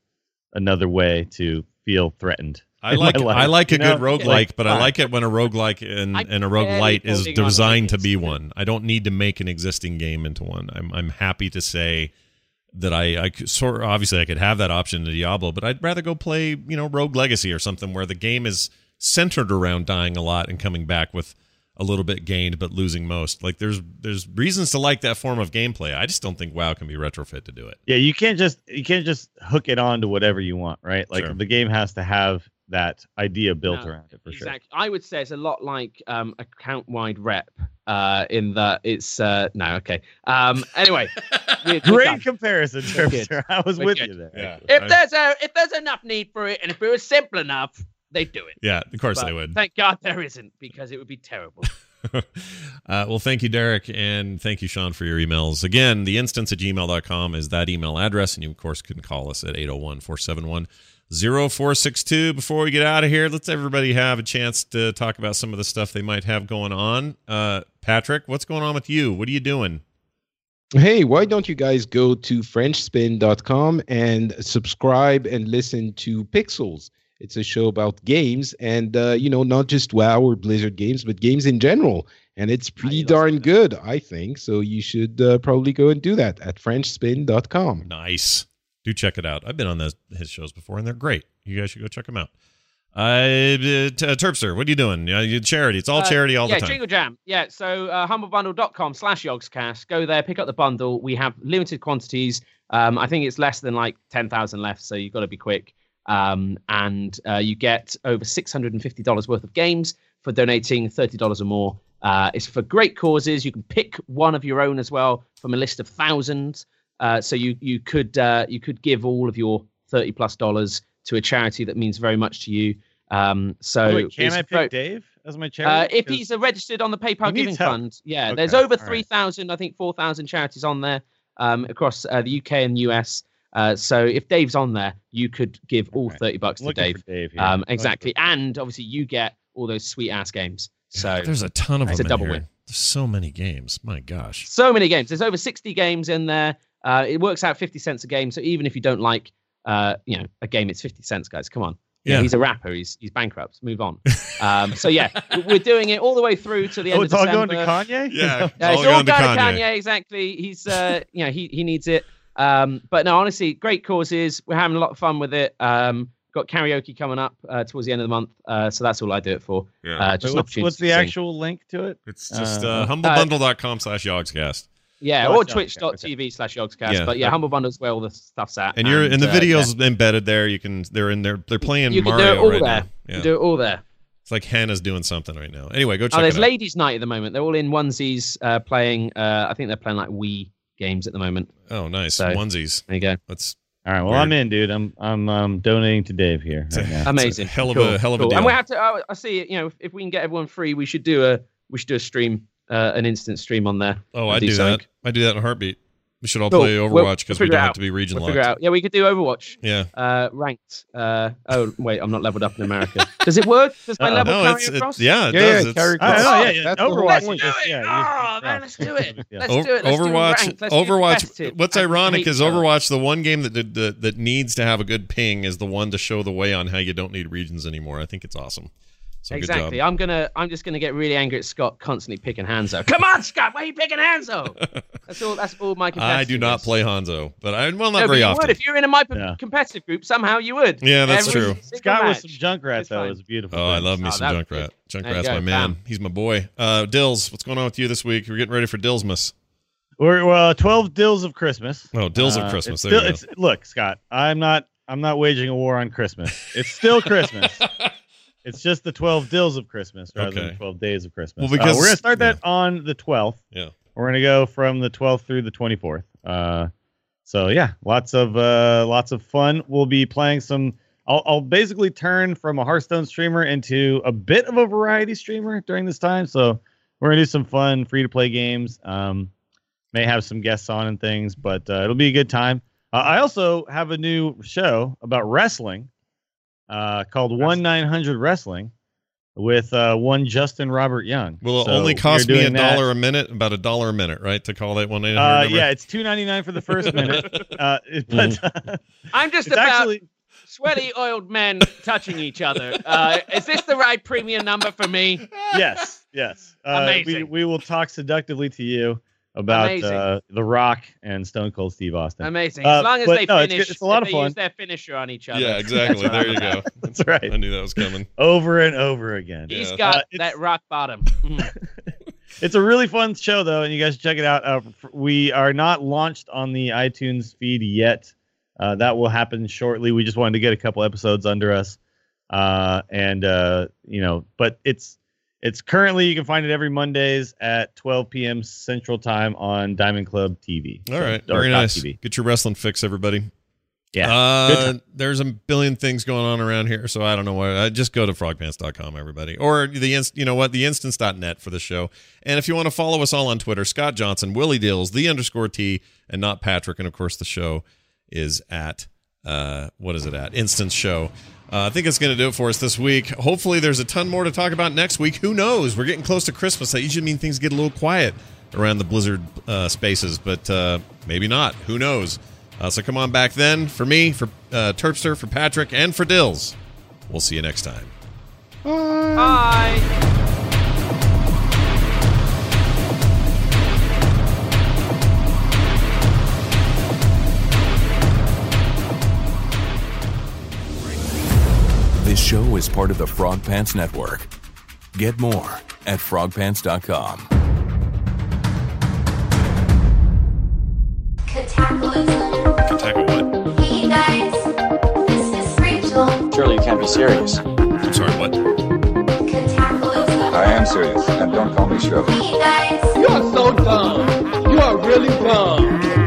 another way to feel threatened. I like life, I like you a know? good roguelike, Like, but I like it when a roguelike and, I and a barely roguelite is holding on to designed to be one. I don't need to make an existing game into one. I'm I'm happy to say that I I sort obviously I could have that option in Diablo, but I'd rather go play you know Rogue Legacy or something where the game is centered around dying a lot and coming back with a little bit gained but losing most. Like there's there's reasons to like that form of gameplay. I just don't think WoW can be retrofit to do it. Yeah, you can't just you can't just hook it on to whatever you want, right? Like Sure. the game has to have that idea built No, around it for sure. Exactly. I would say it's a lot like um, account wide rep uh, in that it's uh, no okay. Um, anyway, we're- we're Great comparison, We're Turpster. I was We're with good. you there. Yeah. If there's a if there's enough need for it, and if it was simple enough, they'd do it. Yeah, of course But they would. Thank God there isn't, because it would be terrible. uh, well, thank you, Derek, and thank you, Sean, for your emails. Again, the instance at gmail.com is that email address, and you, of course, can call us at 801 471 0462. Before we get out of here, let's everybody have a chance to talk about some of the stuff they might have going on. Uh, Patrick, what's going on with you? What are you doing? Hey, why don't you guys go to FrenchSpin.com and subscribe and listen to Pixels? It's a show about games and, uh, you know, not just WoW or Blizzard games, but games in general. And it's pretty you darn good, I think. So you should uh, probably go and do that at FrenchSpin.com. Nice. Do check it out. I've been on those, his shows before, and they're great. You guys should go check them out. Uh, t- uh, Turpster, what are you doing? Yeah, you charity. It's all Uh, charity all yeah, the time. Yeah, Jingle Jam. Yeah, so uh, humblebundle.com slash yogscast. Go there, pick up the bundle. We have limited quantities. Um, I think it's less than like 10,000 left, so you've got to be quick. Um, and uh, you get over $650 worth of games for donating $30 or more. Uh, it's for great causes. You can pick one of your own as well from a list of thousands. Uh, so you you could uh, you could give all of your 30 plus dollars to a charity that means very much to you. Um, so Wait, can I pick very- Dave as my charity? uh, if 'Cause- he's registered on the PayPal Giving help. Fund, yeah, Okay, there's over all right. 3,000, I think 4,000 charities on there um, across uh, the UK and US. Uh, so if Dave's on there, you could give all Okay. 30 bucks to Dave. Dave here. Um, exactly. for- And obviously, you get all those sweet ass games. So There's a ton of It's them. a double here. win. There's so many games. My gosh. so many games. There's over 60 games in there. Uh, it works out 50 cents a game. So even if you don't like, uh, you know, a game, it's 50 cents, guys. Come on. You know, Yeah. he's a rapper. He's he's bankrupt. Move on. Um, so yeah, we're doing it all the way through to the end Oh, of it's all December. going to Kanye. Yeah. Yeah, all it's all going to going to Kanye. Kanye. Exactly. He's uh, you know, he he needs it. Um, but no, honestly, great causes. We're having a lot of fun with it. Um, got karaoke coming up uh, towards the end of the month. Uh, so that's all I do it for. Yeah. Uh, just what's, what's to the sing. actual link to it? It's just Uh, uh, humblebundle.com slash yogscast. Yeah, Oh, or it's not- okay, twitch.tv slash yogscast. Yeah. But yeah, Humble Bundle's where all the stuff's at. And you're and the uh, videos embedded there. You can they're in there. They're playing You can Mario do it all right there. now. You Yeah. can do it all there. It's like Hannah's doing something right now. Anyway, go check Oh, there's it out. ladies' night at the moment. They're all in onesies uh, playing. Uh, I think they're playing like Wii games at the moment. Oh, nice So- onesies. There you go. Let's. All right. Well, Weird. I'm in, dude. I'm I'm um, donating to Dave here. It's a, right now. it's a Amazing. hell of Cool, a hell of a deal. And we have to. I, I see. You know, if, if we can get everyone free, we should do a we should do a stream, uh, an instant stream on there. oh, I do do that. something. I do that in a heartbeat. We should all Cool. play We'll- Overwatch we'll because we figure don't have to be region We'll locked. figure it out. Yeah, we could do Overwatch. Yeah. Uh, ranked. Uh, oh wait, I'm not leveled up in America. Does it work? Does my Uh-oh. level No, carry it's, across? it's yeah, it Yeah, does. yeah, It's- carry across. Oh, yeah, yeah. that's Overwatch. Let's do it. yeah, oh, can- man, let's do it. Yeah. Let's do it. Let's Overwatch, ranked. Let's do Overwatch. competitive. What's I ironic is. Overwatch, the one game that, that that that needs to have a good ping, is the one to show the way on how you don't need regions anymore. I think it's awesome. So exactly. I'm gonna. I'm just gonna get really angry at Scott constantly picking Hanzo. Come on, Scott. Why are you picking Hanzo? that's all. That's all my. I do not competitiveness. play Hanzo, but I well not but very you often. would if you're in a my Yeah. competitive group. Somehow you would. Yeah, that's Every true. single Scott with some Junkrat It's though fine. is beautiful. Oh, I love me Oh, some that was Junkrat. There Junkrat's my man. bam. He's my boy. Uh, Dills, what's going on with you this week? We're getting ready for Dillsmas. We're well, twelve dills of Christmas. Oh, Dills Uh, of Christmas. It's There still, you it's, look, Scott. I'm not. I'm not waging a war on Christmas. It's still Christmas. It's just the 12 dills of Christmas rather Okay. than 12 days of Christmas. Well, Uh, because- we're going to start that on the 12th. Yeah. We're going to go from the 12th through the 24th. Uh, so yeah, lots of uh, lots of fun. We'll be playing some. I'll, I'll basically turn from a Hearthstone streamer into a bit of a variety streamer during this time. So we're gonna do some fun free to play games. Um, may have some guests on and things, but uh, it'll be a good time. Uh, I also have a new show about wrestling uh, called One Nine Hundred Wrestling with uh, one Justin Robert Young. Will it So only we're cost me a that. dollar a minute? About a dollar a minute, right? To call that one eight Uh, yeah, it's two ninety nine for the first minute, uh, it- but uh, I'm just about actually sweaty oiled men touching each other. Uh, is this the right premium number for me? yes, yes. Uh, we Amazing. we will talk seductively to you about uh, The Rock and Stone Cold Steve Austin. Amazing. Uh, As long as but they no, finish, good- it's a lot of they fun. use their finisher on each other. Yeah, exactly. There you go. That's right. I knew that was coming. Over and over again. He's Yeah. got Uh, that rock bottom. Mm. It's a really fun show, though, and you guys should check it out. Uh, we are not launched on the iTunes feed yet. Uh, that will happen shortly. We just wanted to get a couple episodes under us, uh, and uh, you know, but it's it's currently you can find it every Mondays at 12 p.m. Central Time on Diamond Club TV. All So, right, very nice. TV. Get your wrestling fix, everybody. Yeah, Uh, there's a billion things going on around here, so I don't know why. Uh, just go to frogpants.com, everybody, or the inst- you know what, the instance.net for the show. And if you want to follow us all on Twitter, Scott Johnson, Willie Dills, the underscore T, and not Patrick. And of course, the show is at uh, what is it at? Instance Show. Uh, I think it's going to do it for us this week. Hopefully, there's a ton more to talk about next week. Who knows? We're getting close to Christmas. That usually means things get a little quiet around the Blizzard uh, spaces, but uh, maybe not. Who knows? Uh, so come on back then. For me, for uh, Turpster, for Patrick, and for Dills. We'll see you next time. Bye. This show is part of the Frog Pants Network. Get more at frogpants.com. Cataclysm. Attack what? Hey guys, this is Rachel. Surely you can't be serious. I'm sorry, what? Cataclysm. I am serious, and don't call me Shirley. Hey guys. You are so dumb. You are really dumb. Dumb.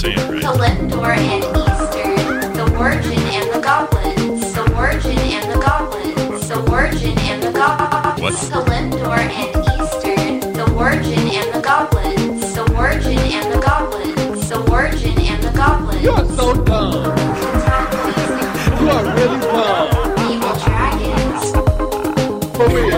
saying right. The Lindor and Easter, the Virgin and the Goblins, the Virgin and the Goblins, the Virgin and the Goblins. What? The Lindor and Easter, the Virgin and the Goblins, the Virgin and the Goblins, the Virgin and the Goblins. You're so dumb. you are really dumb. Evil dragons. For real.